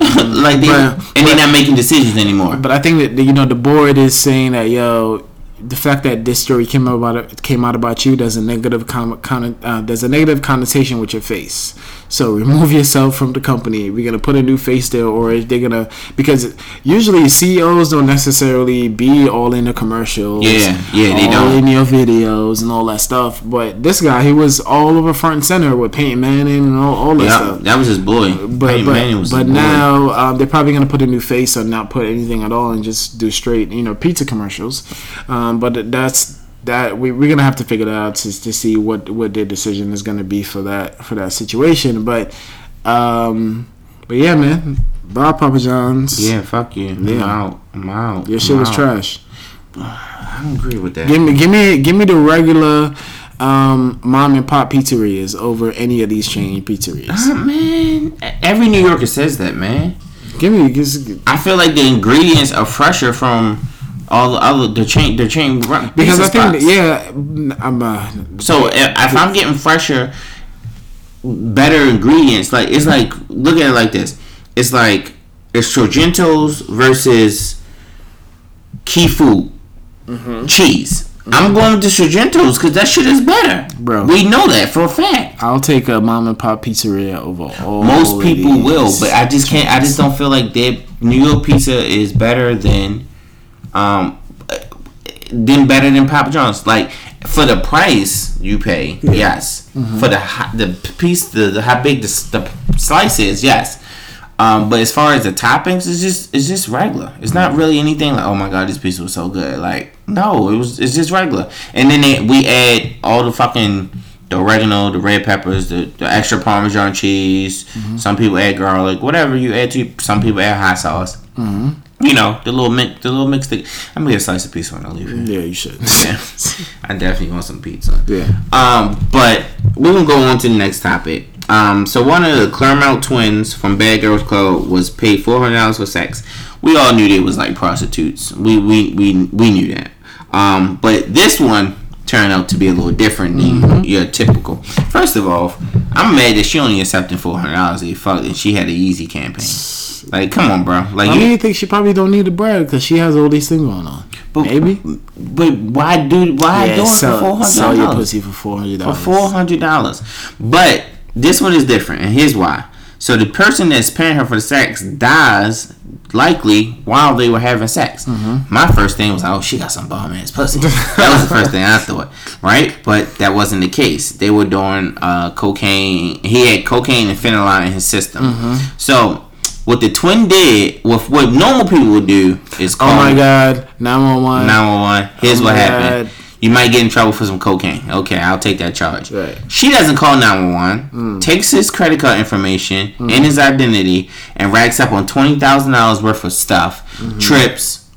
*laughs* like they But- and they're not making decisions anymore. But I think that you know the board is saying that yo, the fact that this story came out about came out about you, there's a negative con, con uh, there's a negative connotation with your face. So remove yourself from the company. We're gonna put a new face there, or they're gonna because usually CEOs don't necessarily be all in the commercials. Yeah, yeah, they all don't. in your videos and all that stuff. But this guy, he was all over front and center with Peyton Manning and all, all that yeah, stuff. that was his boy. But Peyton but, Manning was but his boy. now um, they're probably gonna put a new face or not put anything at all and just do straight you know pizza commercials. Um, but that's that we we're gonna have to figure that out to, to see what what their decision is gonna be for that for that situation. But um, but yeah, man, Bob Papa John's. yeah, fuck you. I'm Yeah. out. I'm out. Your I'm shit was out. trash. *sighs* I don't agree with that. Give me, give me, give me the regular um, mom and pop pizzerias over any of these chain pizzerias. Ah, man, every New Yorker says that, man. Give me, just, I feel like the ingredients are fresher from all the other the chain the chain because I think spots. yeah, I'm uh, So if, if I'm getting fresher, better ingredients, like it's like look at it like this. It's like it's Sorgento's versus Key Food cheese. I'm going to the Sorgento's because that shit is better, Bro. We know that for a fact. I'll take a mom and pop pizzeria over all. Most people will, but I just can't. I just don't feel like their New York pizza is better than. Um, then better than Papa John's. Like for the price you pay, yes. For the the piece, the, the how big the, the slice is, yes. Um, but as far as the toppings, it's just it's just regular. It's not really anything like oh my god, this piece was so good. Like no, it was it's just regular. And then they, we add all the fucking the oregano, the red peppers, the, the extra Parmesan cheese. Some people add garlic, whatever you add to. Some people add hot sauce. You know the little mix, the little mix. Thing. I'm gonna get a slice of pizza when I leave here. Yeah, you should. *laughs* Yeah. I definitely want some pizza. Yeah. Um, but we're gonna go on to the next topic. Um, so one of the Claremont twins from Bad Girls Club was paid four hundred dollars for sex. We all knew they was like prostitutes. We we we we knew that. Um, but this one turned out to be a little different than your typical. First of all, I'm mad that she only accepted four hundred dollars. Fucked and she had a easy campaign. Like, come on, bro. Like, I you, mean, you think she probably don't need the bread because she has all these things going on. but, Maybe. But why do why do it for four sell, sell your dollars? pussy for four hundred dollars. for four hundred dollars. But this one is different, and here's why. So the person that's paying her for the sex dies likely while they were having sex. Mm-hmm. My first thing was, oh, she got some bomb ass pussy. *laughs* that was the first thing I thought, right? But that wasn't the case. They were doing uh, cocaine. He had cocaine and phenylalanine in his system. Mm-hmm. So what the twin did, with what normal people would do, is call Oh my god, nine one one. 911. Here's Oh what happened. God. You might get in trouble for some cocaine. Okay, I'll take that charge. Right. She doesn't call 911, takes his credit card information and his identity, and racks up on $20,000 worth of stuff Mm-hmm. trips,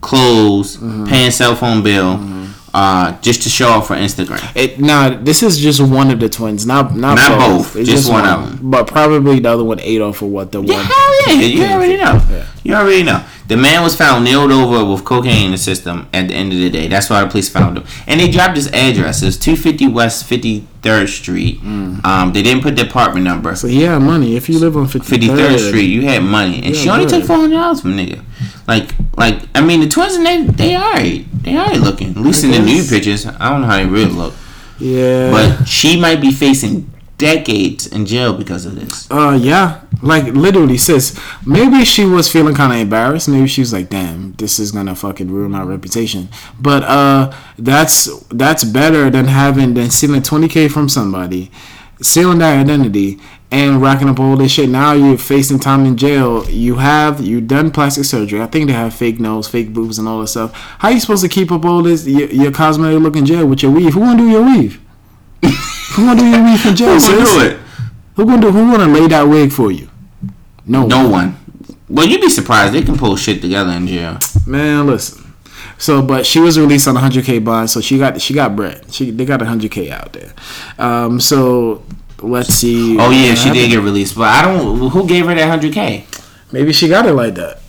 clothes, paying cell phone bill, Mm-hmm. Uh, just to show off for Instagram. It nah, this is just one of the twins, not not, Not both. both, It's just one of them, But probably the other one ate off of what the Yeah, one. hell yeah, you already know. Yeah. You already know. The man was found nailed over with cocaine in the system at the end of the day. That's why the police found him. And they dropped his address. It was 250 West 53rd Street. Um, they didn't put the apartment number. So he had money. If you live on 53rd, 53rd Street, you had money. And she only good. took $400 from nigga. Like, like I mean, the twins, and they, they alright. They alright looking. At least in the new pictures. I don't know how they really look. Yeah. But she might be facing decades in jail because of this. Uh, yeah, like literally, sis. Maybe she was feeling kind of embarrassed. Maybe she was like, "Damn, this is gonna fucking ruin my reputation." But uh, that's that's better than having than stealing twenty k from somebody, stealing that identity, and racking up all this shit. Now you're facing time in jail. You have you done plastic surgery. I think they have fake nose, fake boobs, and all that stuff. How you supposed to keep up all this your, your cosmetic look in jail with your weave? Who gonna do your weave? *laughs* Who gonna do your weave in jail? Who's gonna do it? Who gonna do? Who gonna lay that wig for you? No, No one. Well, you'd be surprised. They can pull shit together in jail. man. Listen. So, but she was released on a hundred k bond, so she got she got bread. She they got a hundred k out there. Um, so let's see. Oh yeah, she did get released, but I don't. Who gave her that hundred k? Maybe she got it like that.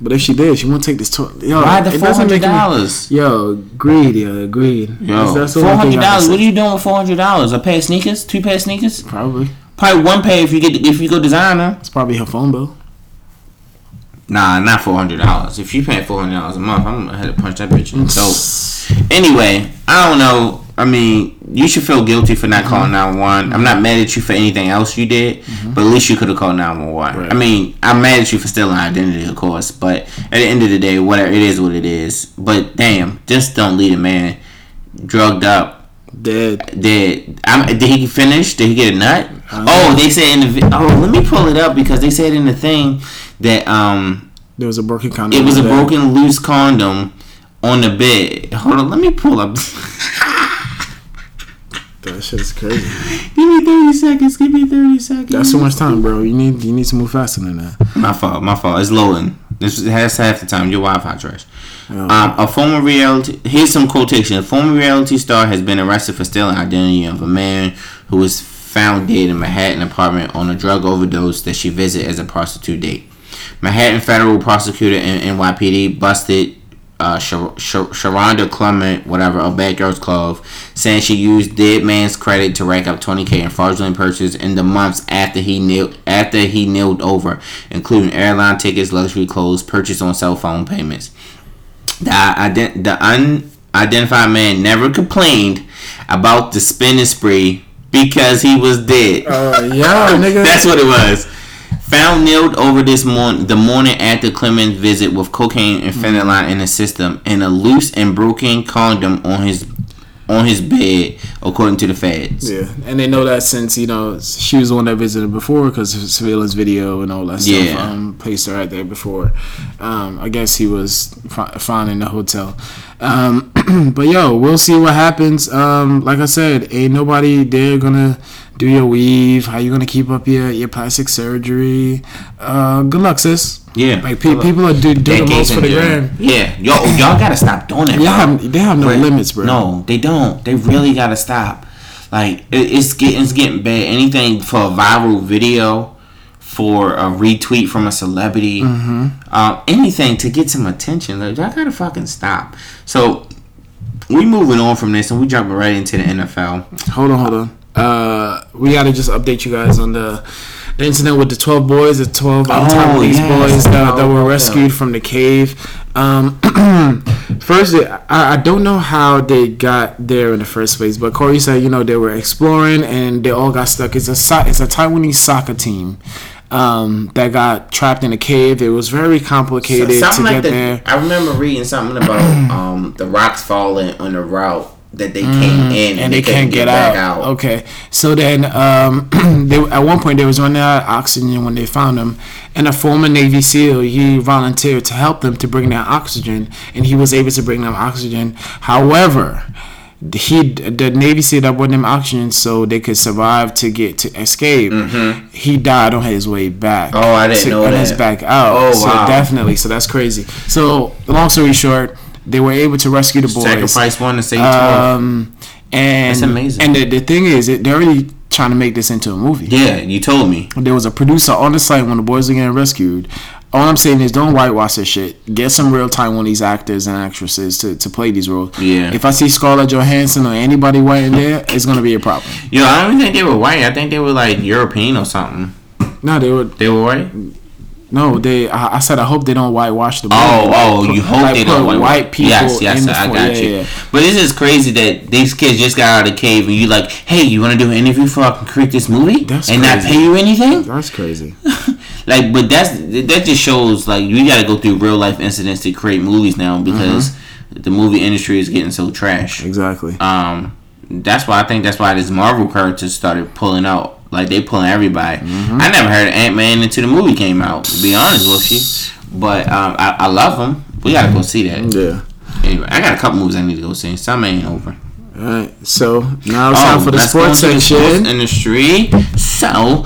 But if she did, she won't take this. Tw- yo, Why the it four doesn't hundred make me- dollars? Yo, greed, yo, greed. Yo, That's the four only thing hundred I can dollars. say. What are you doing with four hundred dollars? A pair of sneakers? Two pair of sneakers? Probably. Probably one pair if you get if you go designer. It's probably her phone bill. Nah, not four hundred dollars. If you pay four hundred dollars a month, I'm gonna have to punch that bitch in the dope. Anyway, I don't know. I mean, you should feel guilty for not calling nine one. I'm not mad at you for anything else you did, but at least you could have called nine one one. I mean, I'm mad at you for stealing identity, of course, but at the end of the day, whatever it is, what it is. But damn, just don't leave a man drugged up Dead. did I'm, did he finish? Did he get a nut? Oh, they said in the oh, let me pull it up because they said in the thing that um There was a broken condom. it was a bed. broken loose condom on the bed. Hold on, let me pull up. *laughs* That shit is crazy. give me thirty seconds. Give me thirty seconds. That's so much time, bro. You need you need to move faster than that. my fault. My fault. It's loading. This has half the time. Your Wi-Fi trash. Oh. Um, a former reality. Here's some quotation. A former reality star has been arrested for stealing identity of a man who was found dead in Manhattan apartment on a drug overdose that she visited as a prostitute date. Manhattan federal prosecutor and NYPD busted uh, Shar- Shar- Sharonda Clement, whatever, of Bad Girls Club, saying she used dead man's credit to rack up 20k in fraudulent purchases in the months after he kneeled after he kneeled over, including airline tickets, luxury clothes, purchased on cell phone payments. The, ident- the unidentified man never complained about the spending spree because he was dead. Uh, yeah, nigga. *laughs* That's what it was. Found nailed over this morning, the morning after Clemens' visit with cocaine and fentanyl in his system, and a loose and broken condom on his on his bed, according to the feds. Yeah, and they know that since you know she was the one that visited before because of surveillance video and all that stuff. Yeah. Um, placed her right there before. Um, I guess he was found in the hotel. Um, *clears throat* but yo, we'll see what happens. Um, like I said, ain't nobody there gonna do your weave. How you gonna keep up your your plastic surgery? Uh, good luck, sis. Yeah, Like pe- people are do, do the most for the gram. Yeah, yo, y'all gotta stop doing it. Y'all have, they have no limits, bro. No, they don't. They really gotta stop. Like it, it's getting it's getting bad. Anything for a viral video, for a retweet from a celebrity, Mm-hmm. um, anything to get some attention. Like y'all gotta fucking stop. So we moving on from this and we jumping right into the NFL. Hold on, hold on. Uh, we gotta just update you guys on the, the incident with the twelve boys, the twelve Oh, Taiwanese yes. boys that, that were rescued from the cave. Um, *clears throat* first, I, I don't know how they got there in the first place, but Corey said you know they were exploring and they all got stuck. It's a so- it's a Taiwanese soccer team. Um, that got trapped in a cave. It was very complicated to something get like that. there. I remember reading something about um, the rocks falling on the route that they came in Mm, and they, couldn't can't get, back out. Okay, so then um, *clears throat* they, at one point they was running out of oxygen when they found him, and a former Navy SEAL he volunteered to help them to bring them oxygen, and he was able to bring them oxygen. However, he the Navy SEAL that brought them oxygen so they could survive to get to escape. He died on his way back. Mm-hmm. Oh, I didn't to, know on his that. back out. Oh, so wow. definitely. So that's crazy. So long story short, they were able to rescue the boys. Sacrifice one to save twelve. Um, and That's amazing. And the, the thing is, it, they're already trying to make this into a movie. yeah, and you told me. There was a producer on the site when the boys were getting rescued. All I'm saying is, don't whitewash this shit. Get some real Taiwanese actors and actresses to, to play these roles. Yeah. If I see Scarlett Johansson or anybody white in there, it's gonna be a problem. Yo, I don't even think they were white. I think they were like European or something. No, they were They were white. No. They. I, I said I hope they don't whitewash the. Oh, movie. oh, Put- you hope like, they don't white, white people. Yes, yes, I got yeah, you. yeah. But this is crazy that these kids just got out of the cave and you like, hey, you want to do an interview for I can create this movie That's and not pay you anything? That's crazy. *laughs* like, but that's that just shows like you got to go through real life incidents to create movies now because Mm-hmm. the movie industry is getting so trash. Exactly. Um, that's why I think that's why this Marvel characters started pulling out. Like they pulling everybody. Mm-hmm. I never heard of Ant Man until the movie came out. To be honest with you, but um, I, I love them. We gotta go see that. Yeah. Anyway, I got a couple movies I need to go see. Some ain't over. All right. So now it's time for the Oh, sports the section. industry. So,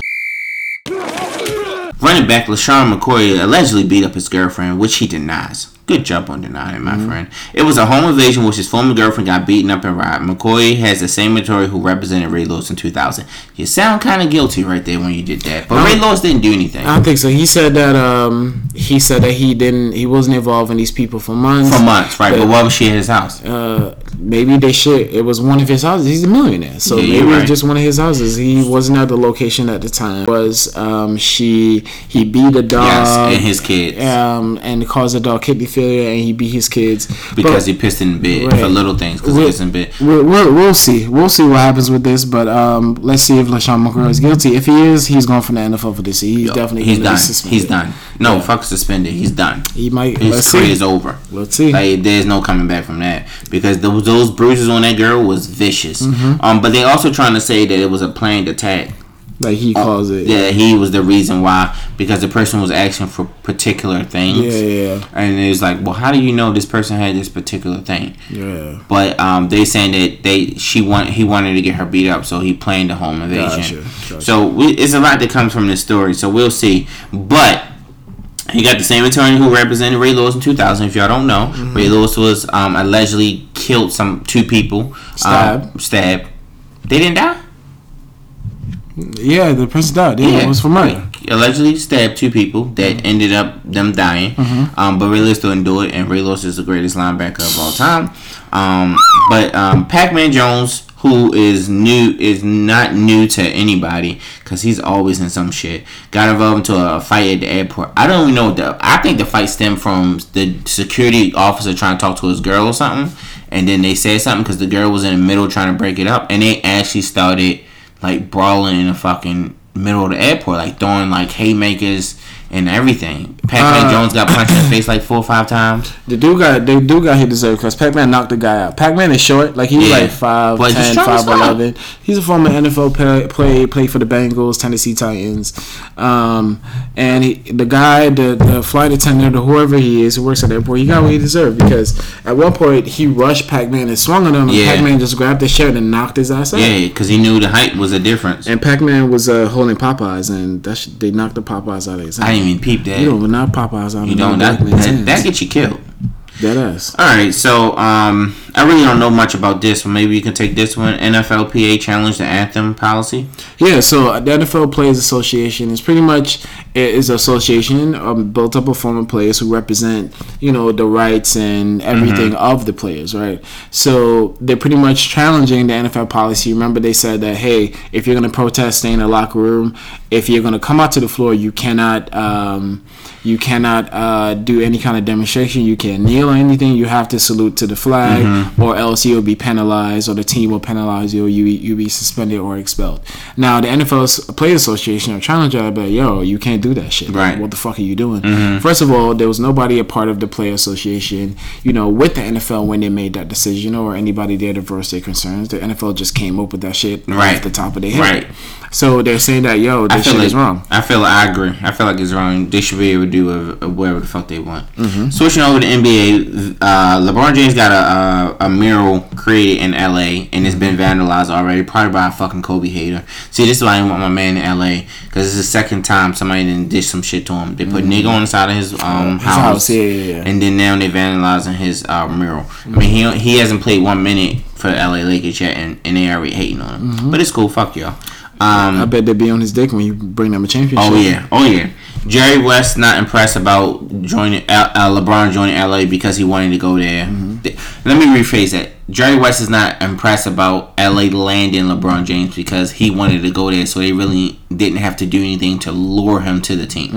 running back LeSean McCoy allegedly beat up his girlfriend, which he denies. Good job on denying it, my Mm-hmm. friend. It was a home invasion which his former girlfriend got beaten up and robbed. McCoy has the same attorney who represented Ray Lewis in 2000. You sound kind of guilty right there when you did that. But Ray Lewis didn't do anything. I don't think so. He said that um he said that he didn't he wasn't involved in these people for months. For months, right? But why was she at his house? Uh, maybe they should. It was one of his houses. He's a millionaire, so Yeah, maybe you're it was just one of his houses. He wasn't at the location at the time. Was um she he beat a dog. yes, and his kids. um and caused the dog kidney failure, and he beat his kids Because But- he pissed in bed Right. for little things. Because he pissed in bed. We'll, we'll, we'll see. We'll see what happens with this, but um, let's see if LeSean McCoy is guilty. If he is, he's going from the NFL for this. He's definitely He's done. suspended. He's done. No, fuck suspended. He's done. He might. His let's career see. is over. Let's see. Like there's no coming back from that because those those bruises on that girl was vicious. Mm-hmm. Um, but they also trying to say that it was a planned attack. like he calls it. Yeah, he was the reason why because the person was asking for particular things. Yeah, yeah, And it's like, well, how do you know this person had this particular thing? yeah. But um, they saying that they she want he wanted to get her beat up, so he planned the home invasion. Gotcha, gotcha. So we, it's a lot that comes from this story. So we'll see. But he got the same attorney who represented Ray Lewis in 2000. If y'all don't know, Mm-hmm. Ray Lewis was um, allegedly killed some two people. Stabbed. Um, stabbed. They didn't die. Yeah, the person died. Yeah, it was for murder. He allegedly stabbed two people that Mm-hmm. ended up them dying. Um, but Ray Lewis didn't do it, and Ray Lewis is the greatest linebacker of all time. Um, but um, Pac-Man Jones, who is new, is not new to anybody because he's always in some shit. Got involved into a fight at the airport. I don't even know. What the I think the fight stemmed from the security officer trying to talk to his girl or something, and then they said something because the girl was in the middle trying to break it up, and they actually started like brawling in the fucking middle of the airport, like throwing like haymakers and everything. Pac-Man Uh, Jones got punched in the face like four or five times. The dude got the dude got he deserved because Pac Man knocked the guy out. Pac Man is short, like he's Yeah. like 5'10", But he's strong as fuck. 5'11". He's a former NFL play, play played for the Bengals, Tennessee Titans, um, and he, the guy, the, the flight attendant or whoever he is who works at the airport, he got what he deserved because at one point he rushed Pac Man and swung at him, and Yeah. Pac Man just grabbed his shirt and knocked his ass out. Yeah, because he knew the height was a difference. And Pac Man was uh, holding Popeyes, and that sh- they knocked the Popeyes out of his hand. I didn't even peep that. You don't knock Popeyes out You don't. That, that, that gets you killed. That ass. All right, so um, I really don't know much about this, but maybe you can take this one. NFLPA challenge the anthem policy. Yeah, so uh, the NFL Players Association is pretty much it is an association um, built up of former players who represent you know the rights and everything of the players, right? So they're pretty much challenging the NFL policy. Remember, they said that hey, if you're going to protest, stay in the locker room. If you're going to come out to the floor, you cannot um, you cannot uh, do any kind of demonstration. You can't kneel or anything. You have to salute to the flag, or else you'll be penalized, or the team will penalize you, or you you'll be suspended or expelled. Now, the NFL Players Association are challenging that, but yo, you can't do that shit. Right. What the fuck are you doing? First of all, there was nobody a part of the Player Association, you know, with the NFL when they made that decision, or anybody there to voice their concerns. The NFL just came up with that shit Right. off the top of their head. Right. So they're saying that yo, this shit like is wrong. I feel like I agree. I feel like it's wrong. They should be able to do a whatever the fuck they want. Mm-hmm. Switching over to NBA, uh, LeBron James got a, a a mural created in LA and it's been vandalized already, probably by a fucking Kobe hater. See, this is why I want my man in LA because it's the second time somebody didn't dish some shit to him. They put nigga on the side of his um Mm-hmm. His house, house, yeah, yeah, yeah. and then now they vandalizing his uh, mural. I mean, he he hasn't played one minute for LA Lakers yet, and, and they already hating on him. Mm-hmm. But it's cool. Fuck y'all. Um, I bet they'd be on his dick when you bring them a championship. Oh yeah, oh yeah. Jerry West not impressed about joining uh, LeBron joining LA because he wanted to go there. Th- Let me rephrase that. Jerry West is not impressed about LA landing LeBron James because he wanted to go there, so they really didn't have to do anything to lure him to the team.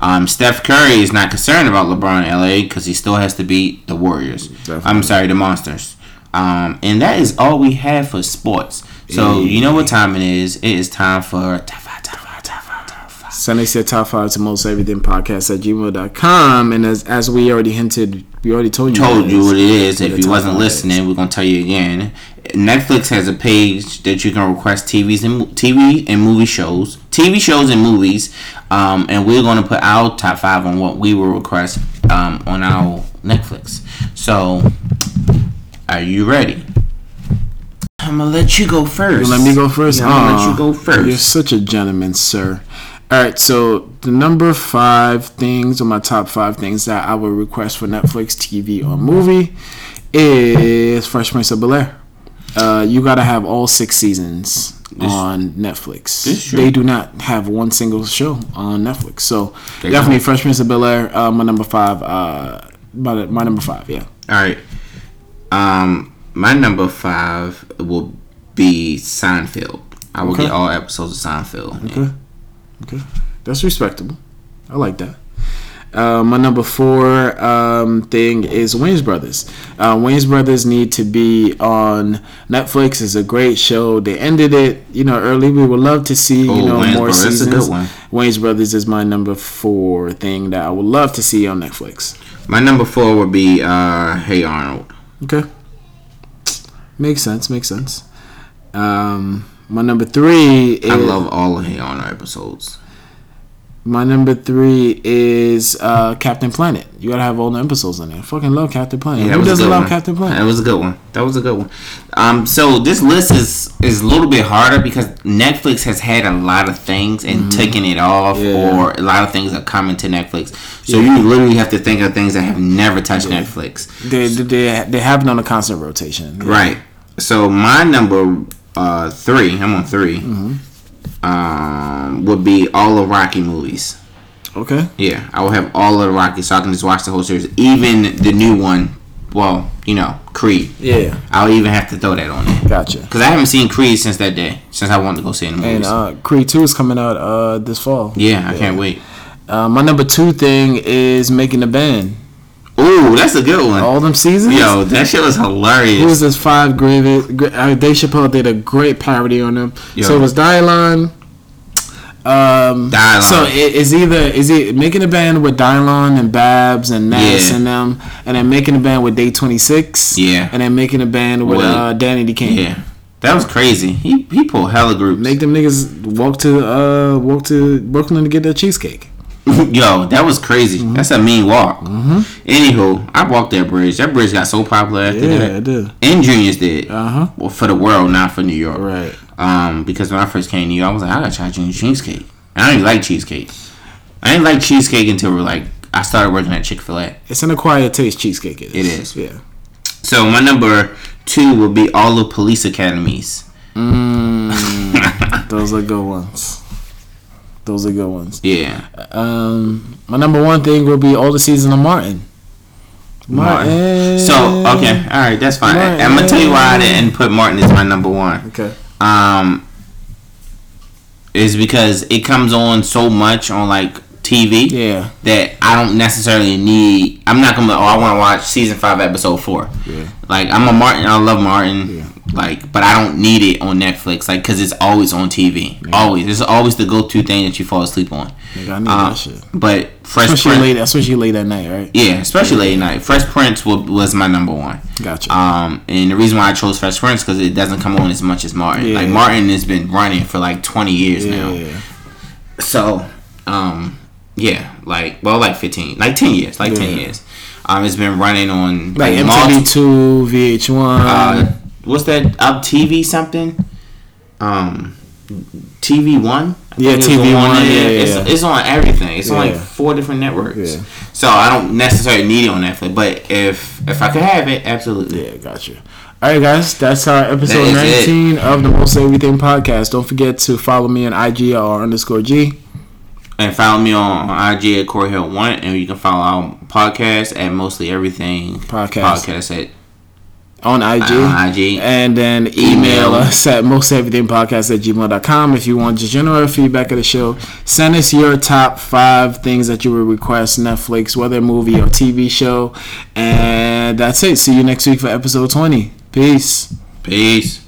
Um, Steph Curry is not concerned about LeBron in LA because he still has to beat the Warriors. I'm sorry, the Monsters. Um, and that is all we have for sports. So you know what time it is? It is time for top five, top five, top five, top five. Sunday said top five to most everything podcast at gmail.com. And as as we already hinted, we already told you. told you what it is. If you wasn't listening, we're gonna tell you again. Netflix has a page that you can request TVs and TV and movie shows, TV shows and movies, um, and we're gonna put our top five on what we will request um, on our Netflix. So, are you ready? I'm gonna let you go first. You let me go first. Yeah, I'm gonna let you go first. You're such a gentleman, sir. All right, so the number five things or my top five things that I would request for Netflix, TV, or movie is Fresh Prince of Bel Air. Uh, you gotta have all six seasons on Netflix. This. They do not have one single show on Netflix, so They definitely don't. Fresh Prince of Bel Air. Uh, my number five. Uh, my, my number five. Yeah. All right. Um, my number five will be Seinfeld. I will Okay. get all episodes of Seinfeld. Okay. Okay. That's respectable. I like that. Uh, my number four um, thing is Wayans Brothers. Uh, Wayans Brothers need to be on Netflix. It's a great show. They ended it, you know, early. We would love to see, Oh, you know, Wayne's more Brothers. Seasons. Wayans Brothers is my number four thing that I would love to see on Netflix. My number four would be uh, Hey Arnold. Okay. Makes sense. Makes sense. Um, my number three is I love all of Hey Arnold episodes. My number three is uh, Captain Planet. You gotta have all the episodes in there. Fucking love Captain Planet. that Who doesn't love one. Captain Planet? That was a good one. That was a good one. Um, so this list is is a little bit harder because Netflix has had a lot of things and taken it off, Mm-hmm. Yeah. or a lot of things are coming to Netflix. So you literally have to think of things that have never touched Netflix. They they they have it on a constant rotation. Right. So my number uh, three, I'm on 3 Mm-hmm. Um, would be all the Rocky movies. Okay. Yeah, I will have all of the Rocky, so I can just watch the whole series, even the new one. Well, you know, Creed. Yeah. I'll even have to throw that on there Gotcha. because I haven't seen Creed since that day, since I wanted to go see it in the movies. And uh, Creed Two is coming out uh, this fall. yeah, I can't wait. Uh, my number two thing is making a band. Ooh, that's a good one. All them seasons. Yo, that shit was hilarious. It was this five great. Uh, Dave Chappelle did a great parody on them. Yo. So it was Dylan, Um, Dylan. so it is either is it making a band with Dylan and Babs and Nas Yeah. and them, and then making a band with Day Twenty Six, Yeah. and then making a band with With- uh, Danity Kane. Yeah, that was crazy. He he pulled hella groups. Make them niggas walk to uh walk to Brooklyn to get their cheesecake. *laughs* Yo, that was crazy. Mm-hmm. That's a mean walk. Anywho, I walked that bridge. That bridge got so popular after Yeah, that. it did. And Juniors did. Uh huh. Well, for the world, not for New York. Right. Um, because when I first came to New York, I was like, I gotta try Junior cheesecake. I don't even like cheesecake. I didn't like cheesecake until like I started working at Chick Fil A. It's an acquired taste cheesecake. It It is. is. Yeah. So my number two will be all the police academies. Mm, *laughs* those are good ones. Those are good ones. Yeah. Um, my number one thing will be all the season of Martin. Martin. So okay, all right, that's fine. Martin. I'm gonna tell you why I didn't put Martin as my number one. Okay. Um, is because it comes on so much on like TV Yeah. that I don't necessarily need. I'm not gonna. Oh, I want to watch season five, episode four. Yeah. Like I'm a Martin. I love Martin. Yeah. Like, but I don't need it on Netflix. Like, cause it's always on TV. Always. It's always the go-to thing that you fall asleep on. Nigga, I need Uh, that shit. But Fresh Especially Prince. late. Especially late at night, right? Yeah, especially late at night. Fresh Prince wa- was my number one. Gotcha. Um, and the reason why I chose Fresh Prince because it doesn't come on as much as Martin. Yeah. Like Martin has been running for like twenty years yeah. now. So, um, yeah, like well, like fifteen, like ten years, like ten years. Um, it's been running on Like multi- MTV Two, VH1. Uh, what's that? Up TV something? Um, TV One. Yeah, think it was TV on One, there. yeah, it's, yeah. it's on everything. It's on like four different networks. Yeah. So I don't necessarily need it on Netflix, but if if I could have it, absolutely. yeah, gotcha. All right, guys, that's our episode That is it. 19 of the Most Everything podcast. Don't forget to follow me on IG or underscore G. And follow me on, on IG at Corey Hill One, and you can follow our podcast at Mostly Everything Podcast. Podcast at on IG. Uh, on IG. And then email Email. us at mosteverythingpodcast at gmail.com if you want just general feedback of the show. Send us your top five things that you would request Netflix, whether movie or TV show. And that's it. See you next week for episode 20. Peace. Peace.